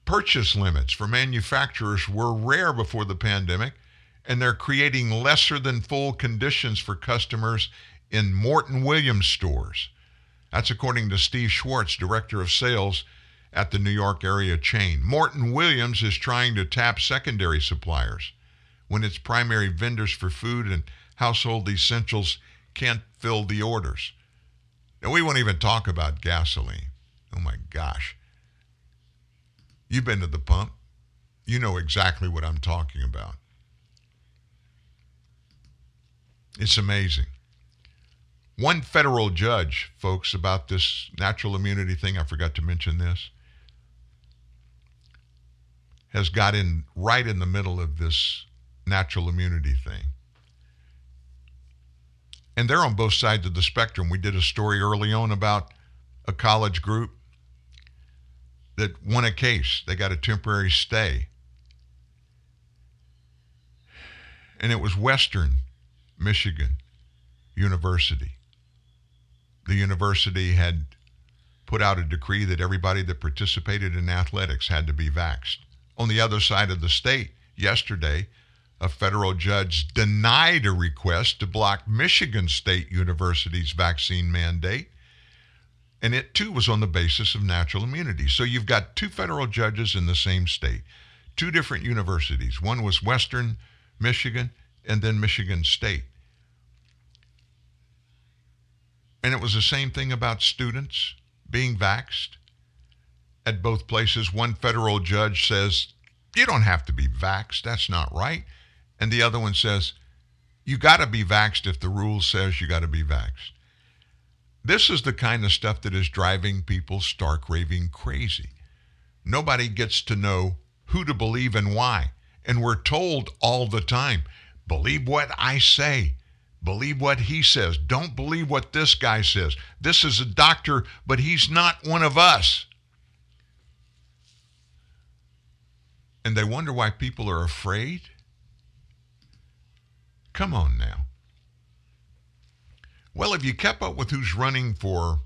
Purchase limits for manufacturers were rare before the pandemic, and they're creating lesser than full conditions for customers in Morton Williams stores. That's according to Steve Schwartz, director of sales at the New York area chain. Morton Williams is trying to tap secondary suppliers when its primary vendors for food and household essentials can't fill the orders. Now, we won't even talk about gasoline. Oh my gosh. You've been to the pump. You know exactly what I'm talking about. It's amazing. One federal judge, folks, about this natural immunity thing, I forgot to mention this, has got in right in the middle of this natural immunity thing. And they're on both sides of the spectrum. We did a story early on about a college group that won a case. They got a temporary stay. And it was Western Michigan University. The university had put out a decree that everybody that participated in athletics had to be vaxxed. On the other side of the state, yesterday, a federal judge denied a request to block Michigan State University's vaccine mandate. And it too was on the basis of natural immunity. So you've got two federal judges in the same state, two different universities. One was Western Michigan and then Michigan State. And it was the same thing about students being vaxxed at both places. One federal judge says, you don't have to be vaxxed. That's not right. And the other one says, you got to be vaxxed if the rule says you got to be vaxxed. This is the kind of stuff that is driving people stark raving crazy. Nobody gets to know who to believe and why. And we're told all the time believe what I say, believe what he says. Don't believe what this guy says. This is a doctor, but he's not one of us. And they wonder why people are afraid. Come on now. Well, have you kept up with who's running for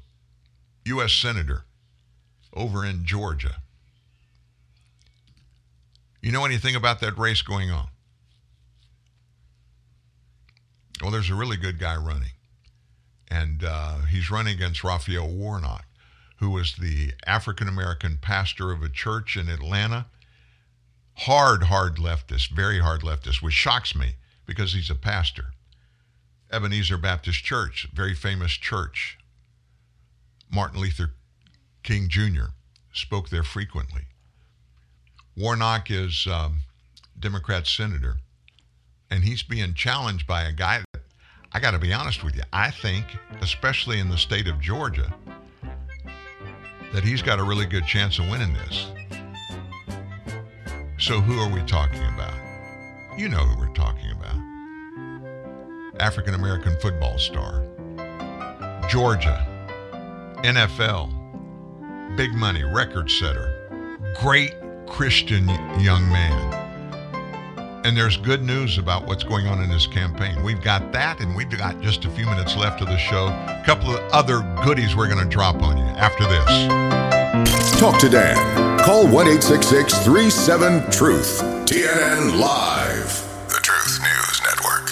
U.S. Senator over in Georgia? You know anything about that race going on? Well, there's a really good guy running. And uh, he's running against Raphael Warnock, who was the African American pastor of a church in Atlanta. Hard, hard leftist, very hard leftist, which shocks me because he's a pastor. Ebenezer Baptist Church, very famous church. Martin Luther King Jr. spoke there frequently. Warnock is um, Democrat senator, and he's being challenged by a guy I got to be honest with you. I think, especially in the state of Georgia, that he's got a really good chance of winning this. So, who are we talking about? You know who we're talking about. African American football star. Georgia. NFL. Big money, record setter. Great Christian young man. And there's good news about what's going on in this campaign. We've got that, and we've got just a few minutes left of the show. A couple of other goodies we're going to drop on you after this. Talk to Dan. Call 1 866 37 Truth. TNN Live. The Truth News Network.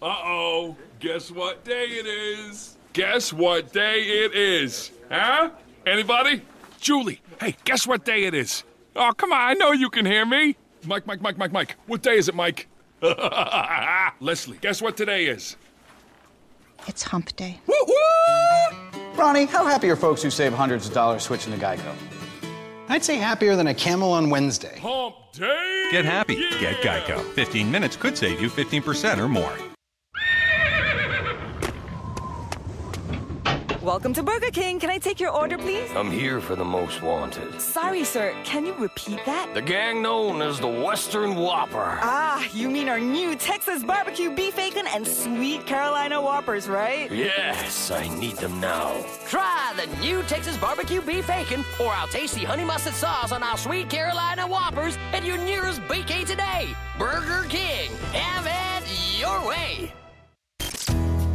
Uh oh. Guess what day it is? Guess what day it is? Huh? Anybody? Julie, hey, guess what day it is? Oh, come on, I know you can hear me. Mike, Mike, Mike, Mike, Mike. What day is it, Mike? Leslie, guess what today is? It's hump day. Ronnie, how happy are folks who save hundreds of dollars switching to Geico? I'd say happier than a camel on Wednesday. Hump day? Get happy. Get Geico. 15 minutes could save you 15% or more. Welcome to Burger King. Can I take your order, please? I'm here for the most wanted. Sorry, sir. Can you repeat that? The gang known as the Western Whopper. Ah, you mean our new Texas barbecue beef bacon and sweet Carolina Whoppers, right? Yes, I need them now. Try the new Texas barbecue beef bacon or our tasty honey mustard sauce on our sweet Carolina Whoppers at your nearest BK today. Burger King. Have it your way.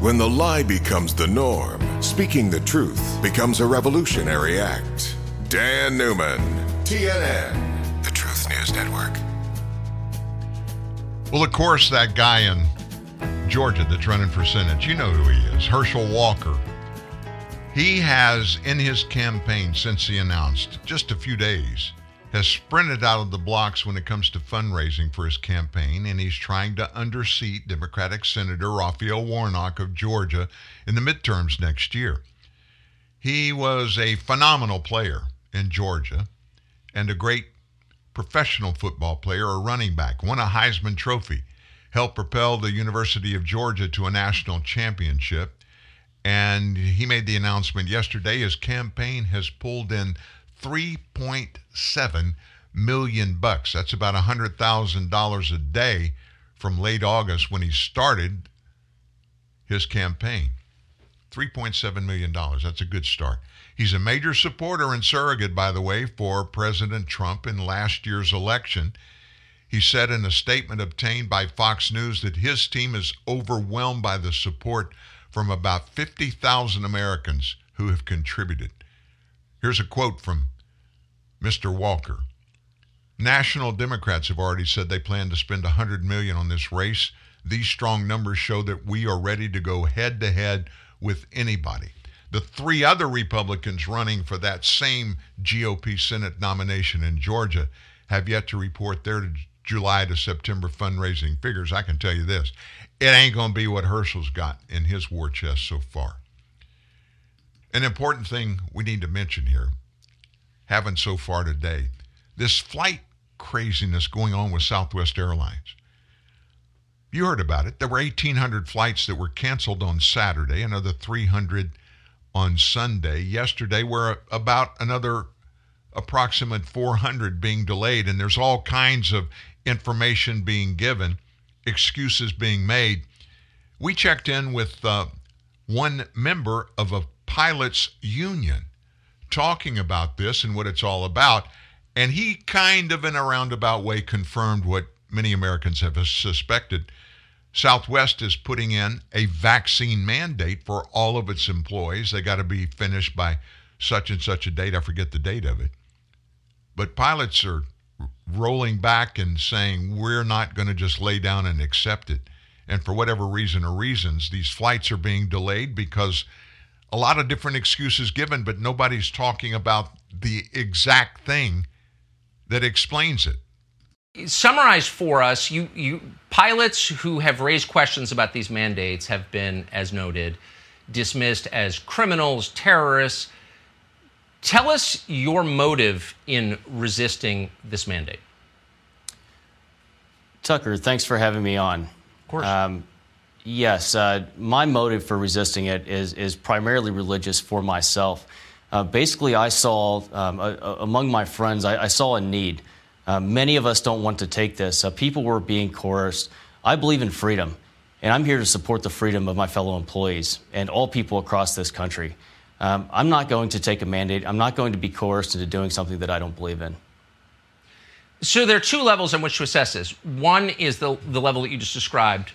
When the lie becomes the norm, speaking the truth becomes a revolutionary act. Dan Newman, TNN, the Truth News Network. Well, of course, that guy in Georgia that's running for Senate, you know who he is Herschel Walker. He has, in his campaign since he announced, just a few days, has sprinted out of the blocks when it comes to fundraising for his campaign, and he's trying to underseat Democratic Senator Raphael Warnock of Georgia in the midterms next year. He was a phenomenal player in Georgia and a great professional football player, a running back, won a Heisman Trophy, helped propel the University of Georgia to a national championship. And he made the announcement yesterday his campaign has pulled in 3.7 million bucks. That's about $100,000 a day from late August when he started his campaign. $3.7 million. That's a good start. He's a major supporter and surrogate, by the way, for President Trump in last year's election. He said in a statement obtained by Fox News that his team is overwhelmed by the support from about 50,000 Americans who have contributed. Here's a quote from Mr. Walker. National Democrats have already said they plan to spend 100 million on this race. These strong numbers show that we are ready to go head to head with anybody. The three other Republicans running for that same GOP Senate nomination in Georgia have yet to report their July to September fundraising figures. I can tell you this it ain't going to be what Herschel's got in his war chest so far. An important thing we need to mention here, having so far today, this flight craziness going on with Southwest Airlines. You heard about it. There were 1,800 flights that were canceled on Saturday, another 300 on Sunday. Yesterday, were about another approximate 400 being delayed, and there's all kinds of information being given, excuses being made. We checked in with uh, one member of a pilots union talking about this and what it's all about, and he kind of in a roundabout way confirmed what many Americans have suspected. Southwest is putting in a vaccine mandate for all of its employees. They got to be finished by such and such a date. I forget the date of it. But pilots are rolling back and saying, we're not going to just lay down and accept it. And for whatever reason or reasons, these flights are being delayed because a lot of different excuses given, but nobody's talking about the exact thing that explains it. Summarize for us you, you pilots who have raised questions about these mandates have been as noted dismissed as criminals terrorists. Tell us your motive in resisting this mandate. Tucker thanks for having me on. Of course. Um, yes uh, my motive for resisting it is, is primarily religious for myself uh, basically i saw um, among my friends I, I saw a need uh, many of us don't want to take this. Uh, people were being coerced. I believe in freedom, and I'm here to support the freedom of my fellow employees and all people across this country. Um, I'm not going to take a mandate. I'm not going to be coerced into doing something that I don't believe in. So there are two levels in which to assess this. One is the, the level that you just described,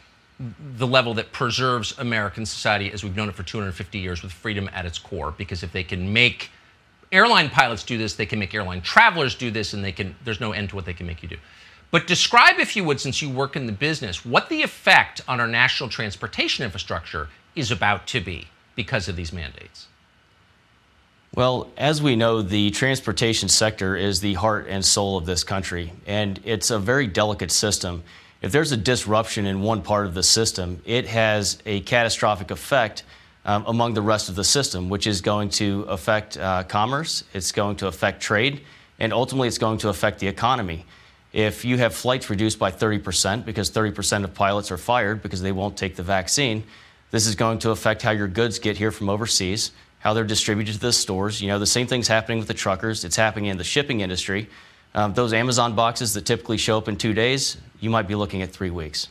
the level that preserves American society as we've known it for 250 years with freedom at its core. Because if they can make airline pilots do this, they can make airline travelers do this, and they can there's no end to what they can make you do. But describe, if you would, since you work in the business, what the effect on our national transportation infrastructure is about to be because of these mandates. Well, as we know, the transportation sector is the heart and soul of this country, and it's a very delicate system. If there's a disruption in one part of the system, it has a catastrophic effect um, among the rest of the system, which is going to affect uh, commerce, it's going to affect trade, and ultimately it's going to affect the economy. If you have flights reduced by 30% because 30% of pilots are fired because they won't take the vaccine, this is going to affect how your goods get here from overseas, how they're distributed to the stores. You know, the same thing's happening with the truckers, it's happening in the shipping industry. Um, those Amazon boxes that typically show up in two days, you might be looking at three weeks.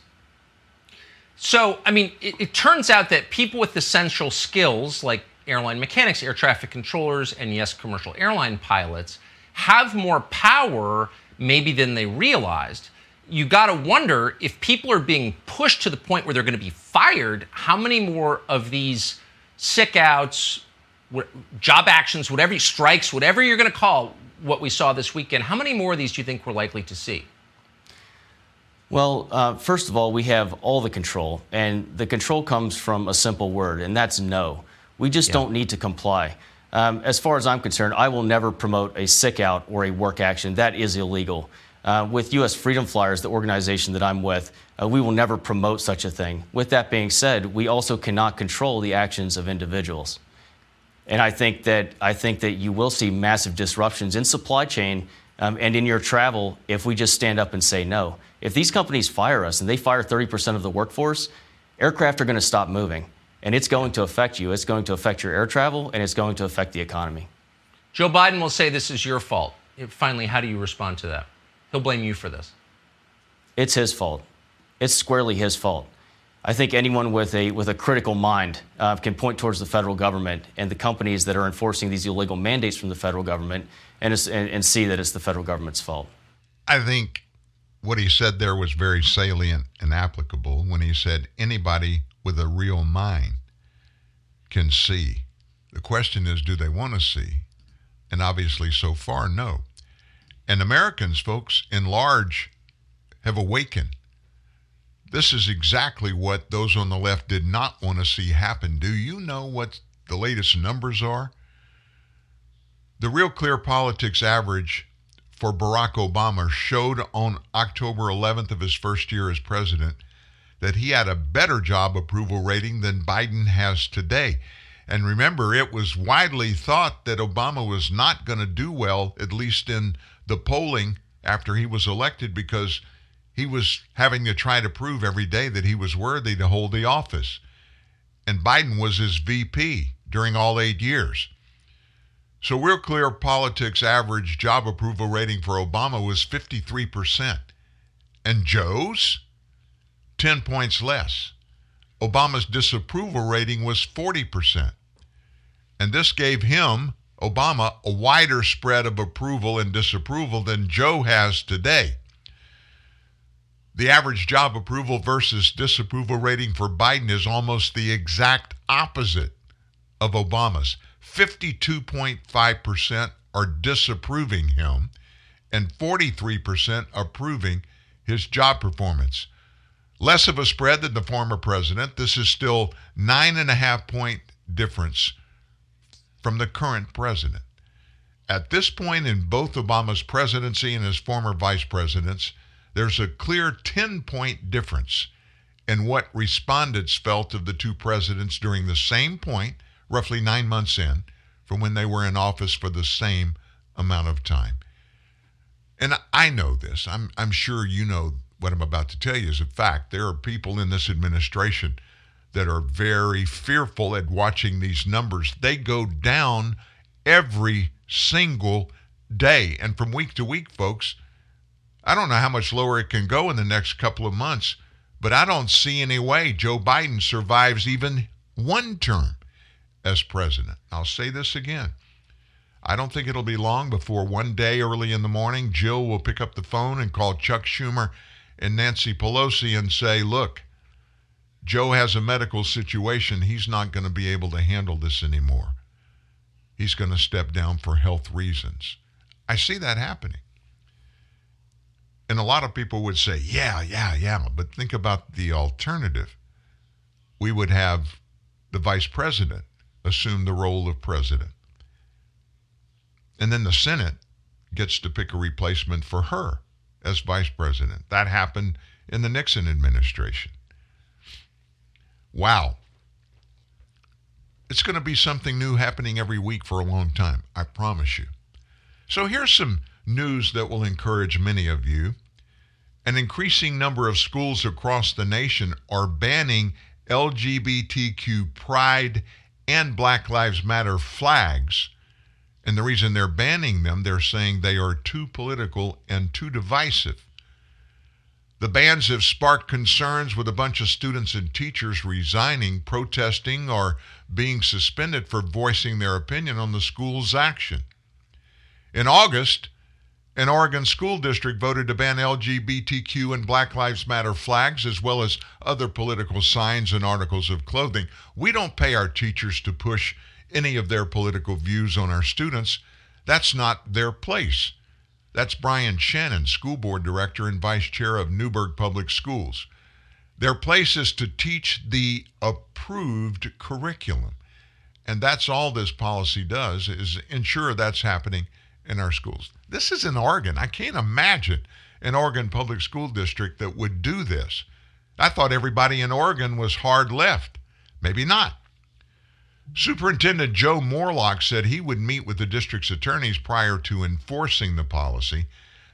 So, I mean, it, it turns out that people with essential skills like airline mechanics, air traffic controllers, and yes, commercial airline pilots have more power maybe than they realized. You got to wonder if people are being pushed to the point where they're going to be fired, how many more of these sick outs, job actions, whatever strikes, whatever you're going to call what we saw this weekend, how many more of these do you think we're likely to see? Well, uh, first of all, we have all the control, and the control comes from a simple word, and that's no. We just yeah. don't need to comply. Um, as far as I'm concerned, I will never promote a sick out or a work action. That is illegal. Uh, with U.S. Freedom Flyers, the organization that I'm with, uh, we will never promote such a thing. With that being said, we also cannot control the actions of individuals. And I think that I think that you will see massive disruptions in supply chain um, and in your travel if we just stand up and say no. If these companies fire us and they fire 30% of the workforce, aircraft are going to stop moving. And it's going to affect you. It's going to affect your air travel and it's going to affect the economy. Joe Biden will say this is your fault. Finally, how do you respond to that? He'll blame you for this. It's his fault. It's squarely his fault. I think anyone with a, with a critical mind uh, can point towards the federal government and the companies that are enforcing these illegal mandates from the federal government and, and, and see that it's the federal government's fault. I think what he said there was very salient and applicable when he said anybody with a real mind can see. The question is, do they want to see? And obviously, so far, no. And Americans, folks, in large, have awakened this is exactly what those on the left did not want to see happen. Do you know what the latest numbers are? The Real Clear Politics average for Barack Obama showed on October 11th of his first year as president that he had a better job approval rating than Biden has today. And remember, it was widely thought that Obama was not going to do well, at least in the polling after he was elected, because he was having to try to prove every day that he was worthy to hold the office. And Biden was his VP during all eight years. So, Real Clear Politics average job approval rating for Obama was 53%. And Joe's? 10 points less. Obama's disapproval rating was 40%. And this gave him, Obama, a wider spread of approval and disapproval than Joe has today. The average job approval versus disapproval rating for Biden is almost the exact opposite of Obama's. 52.5% are disapproving him, and 43% approving his job performance. Less of a spread than the former president. This is still nine and a half point difference from the current president. At this point in both Obama's presidency and his former vice presidents, there's a clear 10 point difference in what respondents felt of the two presidents during the same point, roughly nine months in, from when they were in office for the same amount of time. And I know this. I'm, I'm sure you know what I'm about to tell you is a fact. There are people in this administration that are very fearful at watching these numbers. They go down every single day. And from week to week, folks, I don't know how much lower it can go in the next couple of months, but I don't see any way Joe Biden survives even one term as president. I'll say this again. I don't think it'll be long before one day early in the morning, Jill will pick up the phone and call Chuck Schumer and Nancy Pelosi and say, look, Joe has a medical situation. He's not going to be able to handle this anymore. He's going to step down for health reasons. I see that happening. And a lot of people would say, yeah, yeah, yeah. But think about the alternative. We would have the vice president assume the role of president. And then the Senate gets to pick a replacement for her as vice president. That happened in the Nixon administration. Wow. It's going to be something new happening every week for a long time, I promise you. So here's some news that will encourage many of you. An increasing number of schools across the nation are banning LGBTQ pride and Black Lives Matter flags. And the reason they're banning them, they're saying they are too political and too divisive. The bans have sparked concerns with a bunch of students and teachers resigning, protesting, or being suspended for voicing their opinion on the school's action. In August, an Oregon school district voted to ban LGBTQ and Black Lives Matter flags as well as other political signs and articles of clothing. We don't pay our teachers to push any of their political views on our students. That's not their place. That's Brian Shannon, school board director and vice chair of Newberg Public Schools. Their place is to teach the approved curriculum. And that's all this policy does is ensure that's happening in our schools. This is in Oregon. I can't imagine an Oregon public school district that would do this. I thought everybody in Oregon was hard left. Maybe not. Superintendent Joe Morelock said he would meet with the district's attorneys prior to enforcing the policy.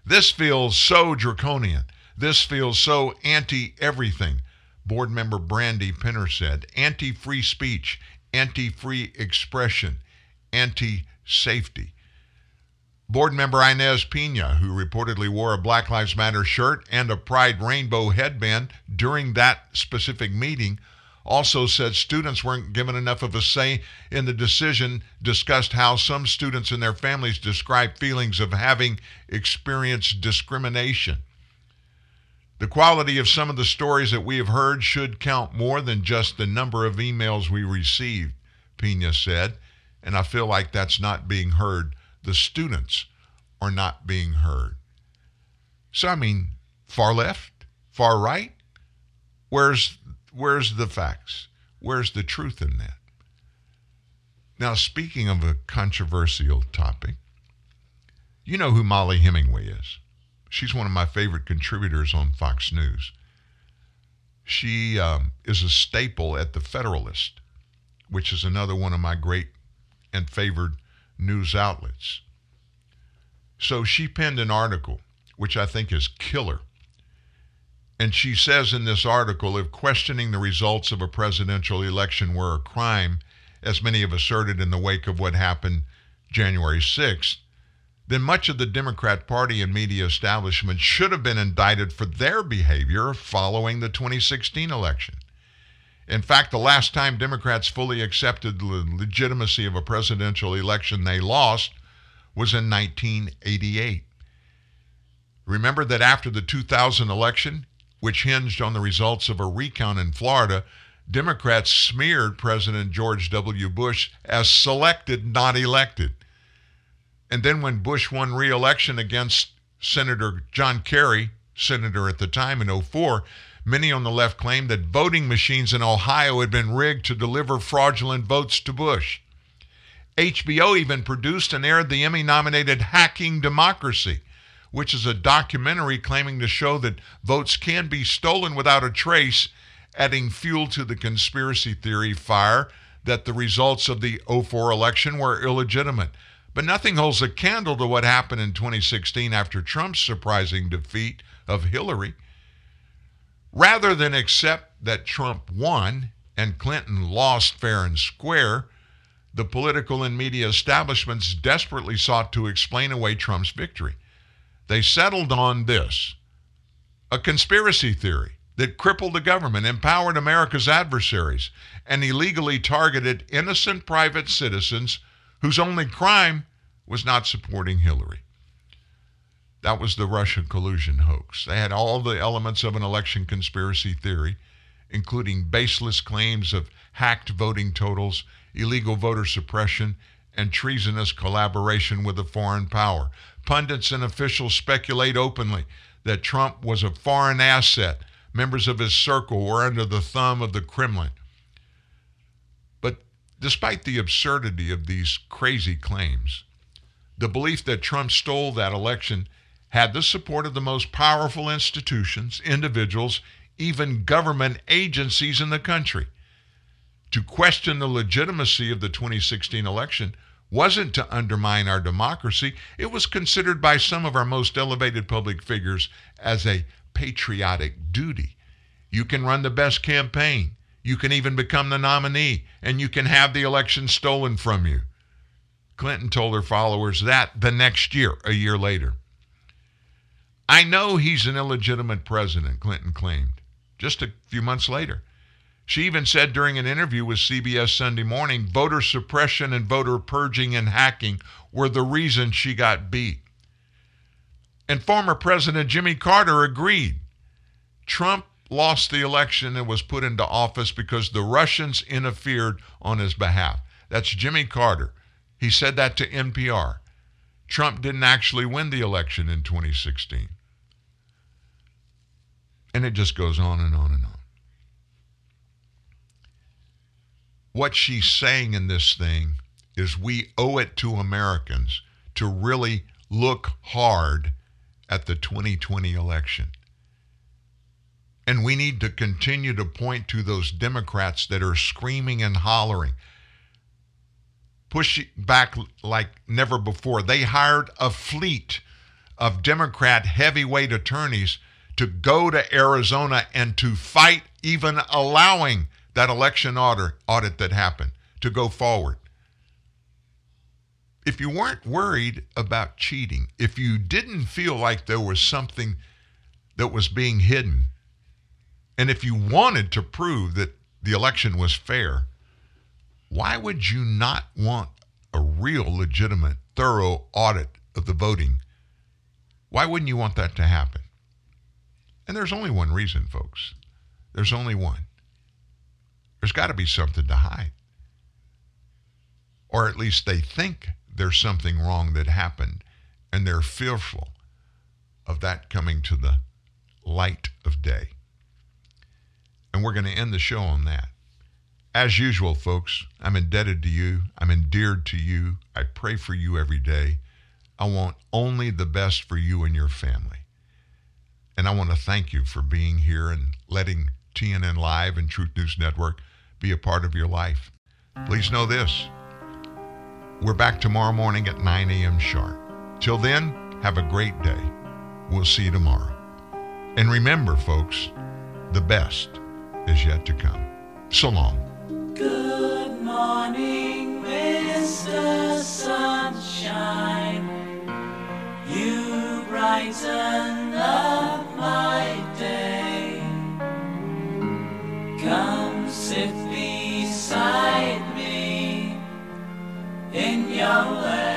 This feels so draconian. This feels so anti everything. Board member Brandy Penner said anti free speech, anti free expression, anti safety. Board member Ines Peña, who reportedly wore a Black Lives Matter shirt and a Pride rainbow headband during that specific meeting, also said students weren't given enough of a say in the decision, discussed how some students and their families describe feelings of having experienced discrimination. The quality of some of the stories that we have heard should count more than just the number of emails we received, Pina said, and I feel like that's not being heard. The students are not being heard. So, I mean, far left, far right, where's where's the facts? Where's the truth in that? Now, speaking of a controversial topic, you know who Mollie Hemingway is. She's one of my favorite contributors on Fox News. She um, is a staple at The Federalist, which is another one of my great and favored news outlets. So she penned an article, which I think is killer. And she says in this article if questioning the results of a presidential election were a crime, as many have asserted in the wake of what happened January 6th, then much of the Democrat Party and media establishment should have been indicted for their behavior following the 2016 election. In fact, the last time Democrats fully accepted the legitimacy of a presidential election they lost was in 1988. Remember that after the 2000 election, which hinged on the results of a recount in Florida, Democrats smeared President George W. Bush as selected, not elected. And then when Bush won re election against Senator John Kerry, senator at the time in 04, many on the left claimed that voting machines in Ohio had been rigged to deliver fraudulent votes to Bush. HBO even produced and aired the Emmy nominated Hacking Democracy, which is a documentary claiming to show that votes can be stolen without a trace, adding fuel to the conspiracy theory fire that the results of the 04 election were illegitimate. But nothing holds a candle to what happened in 2016 after Trump's surprising defeat of Hillary. Rather than accept that Trump won and Clinton lost fair and square, the political and media establishments desperately sought to explain away Trump's victory. They settled on this a conspiracy theory that crippled the government, empowered America's adversaries, and illegally targeted innocent private citizens whose only crime was not supporting Hillary. That was the Russian collusion hoax. They had all the elements of an election conspiracy theory, including baseless claims of hacked voting totals, illegal voter suppression, and treasonous collaboration with a foreign power. Pundits and officials speculate openly that Trump was a foreign asset. Members of his circle were under the thumb of the Kremlin. But despite the absurdity of these crazy claims, The belief that Trump stole that election had the support of the most powerful institutions, individuals, even government agencies in the country. To question the legitimacy of the 2016 election wasn't to undermine our democracy, it was considered by some of our most elevated public figures as a patriotic duty. You can run the best campaign, you can even become the nominee, and you can have the election stolen from you. Clinton told her followers that the next year, a year later. I know he's an illegitimate president, Clinton claimed, just a few months later. She even said during an interview with CBS Sunday Morning voter suppression and voter purging and hacking were the reason she got beat. And former President Jimmy Carter agreed. Trump lost the election and was put into office because the Russians interfered on his behalf. That's Jimmy Carter. He said that to NPR. Trump didn't actually win the election in 2016. And it just goes on and on and on. What she's saying in this thing is we owe it to Americans to really look hard at the 2020 election. And we need to continue to point to those Democrats that are screaming and hollering, pushing back like never before. They hired a fleet of Democrat heavyweight attorneys to go to Arizona and to fight even allowing that election audit, audit that happened to go forward. If you weren't worried about cheating, if you didn't feel like there was something that was being hidden, and if you wanted to prove that the election was fair, why would you not want a real, legitimate, thorough audit of the voting? Why wouldn't you want that to happen? And there's only one reason, folks. There's only one. There's got to be something to hide. Or at least they think there's something wrong that happened, and they're fearful of that coming to the light of day. And we're going to end the show on that. As usual, folks, I'm indebted to you. I'm endeared to you. I pray for you every day. I want only the best for you and your family. And I want to thank you for being here and letting TNN Live and Truth News Network be a part of your life. Please know this we're back tomorrow morning at 9 a.m. sharp. Till then, have a great day. We'll see you tomorrow. And remember, folks, the best is yet to come. So long. Good morning, Mr. Sunshine. You brighten down land.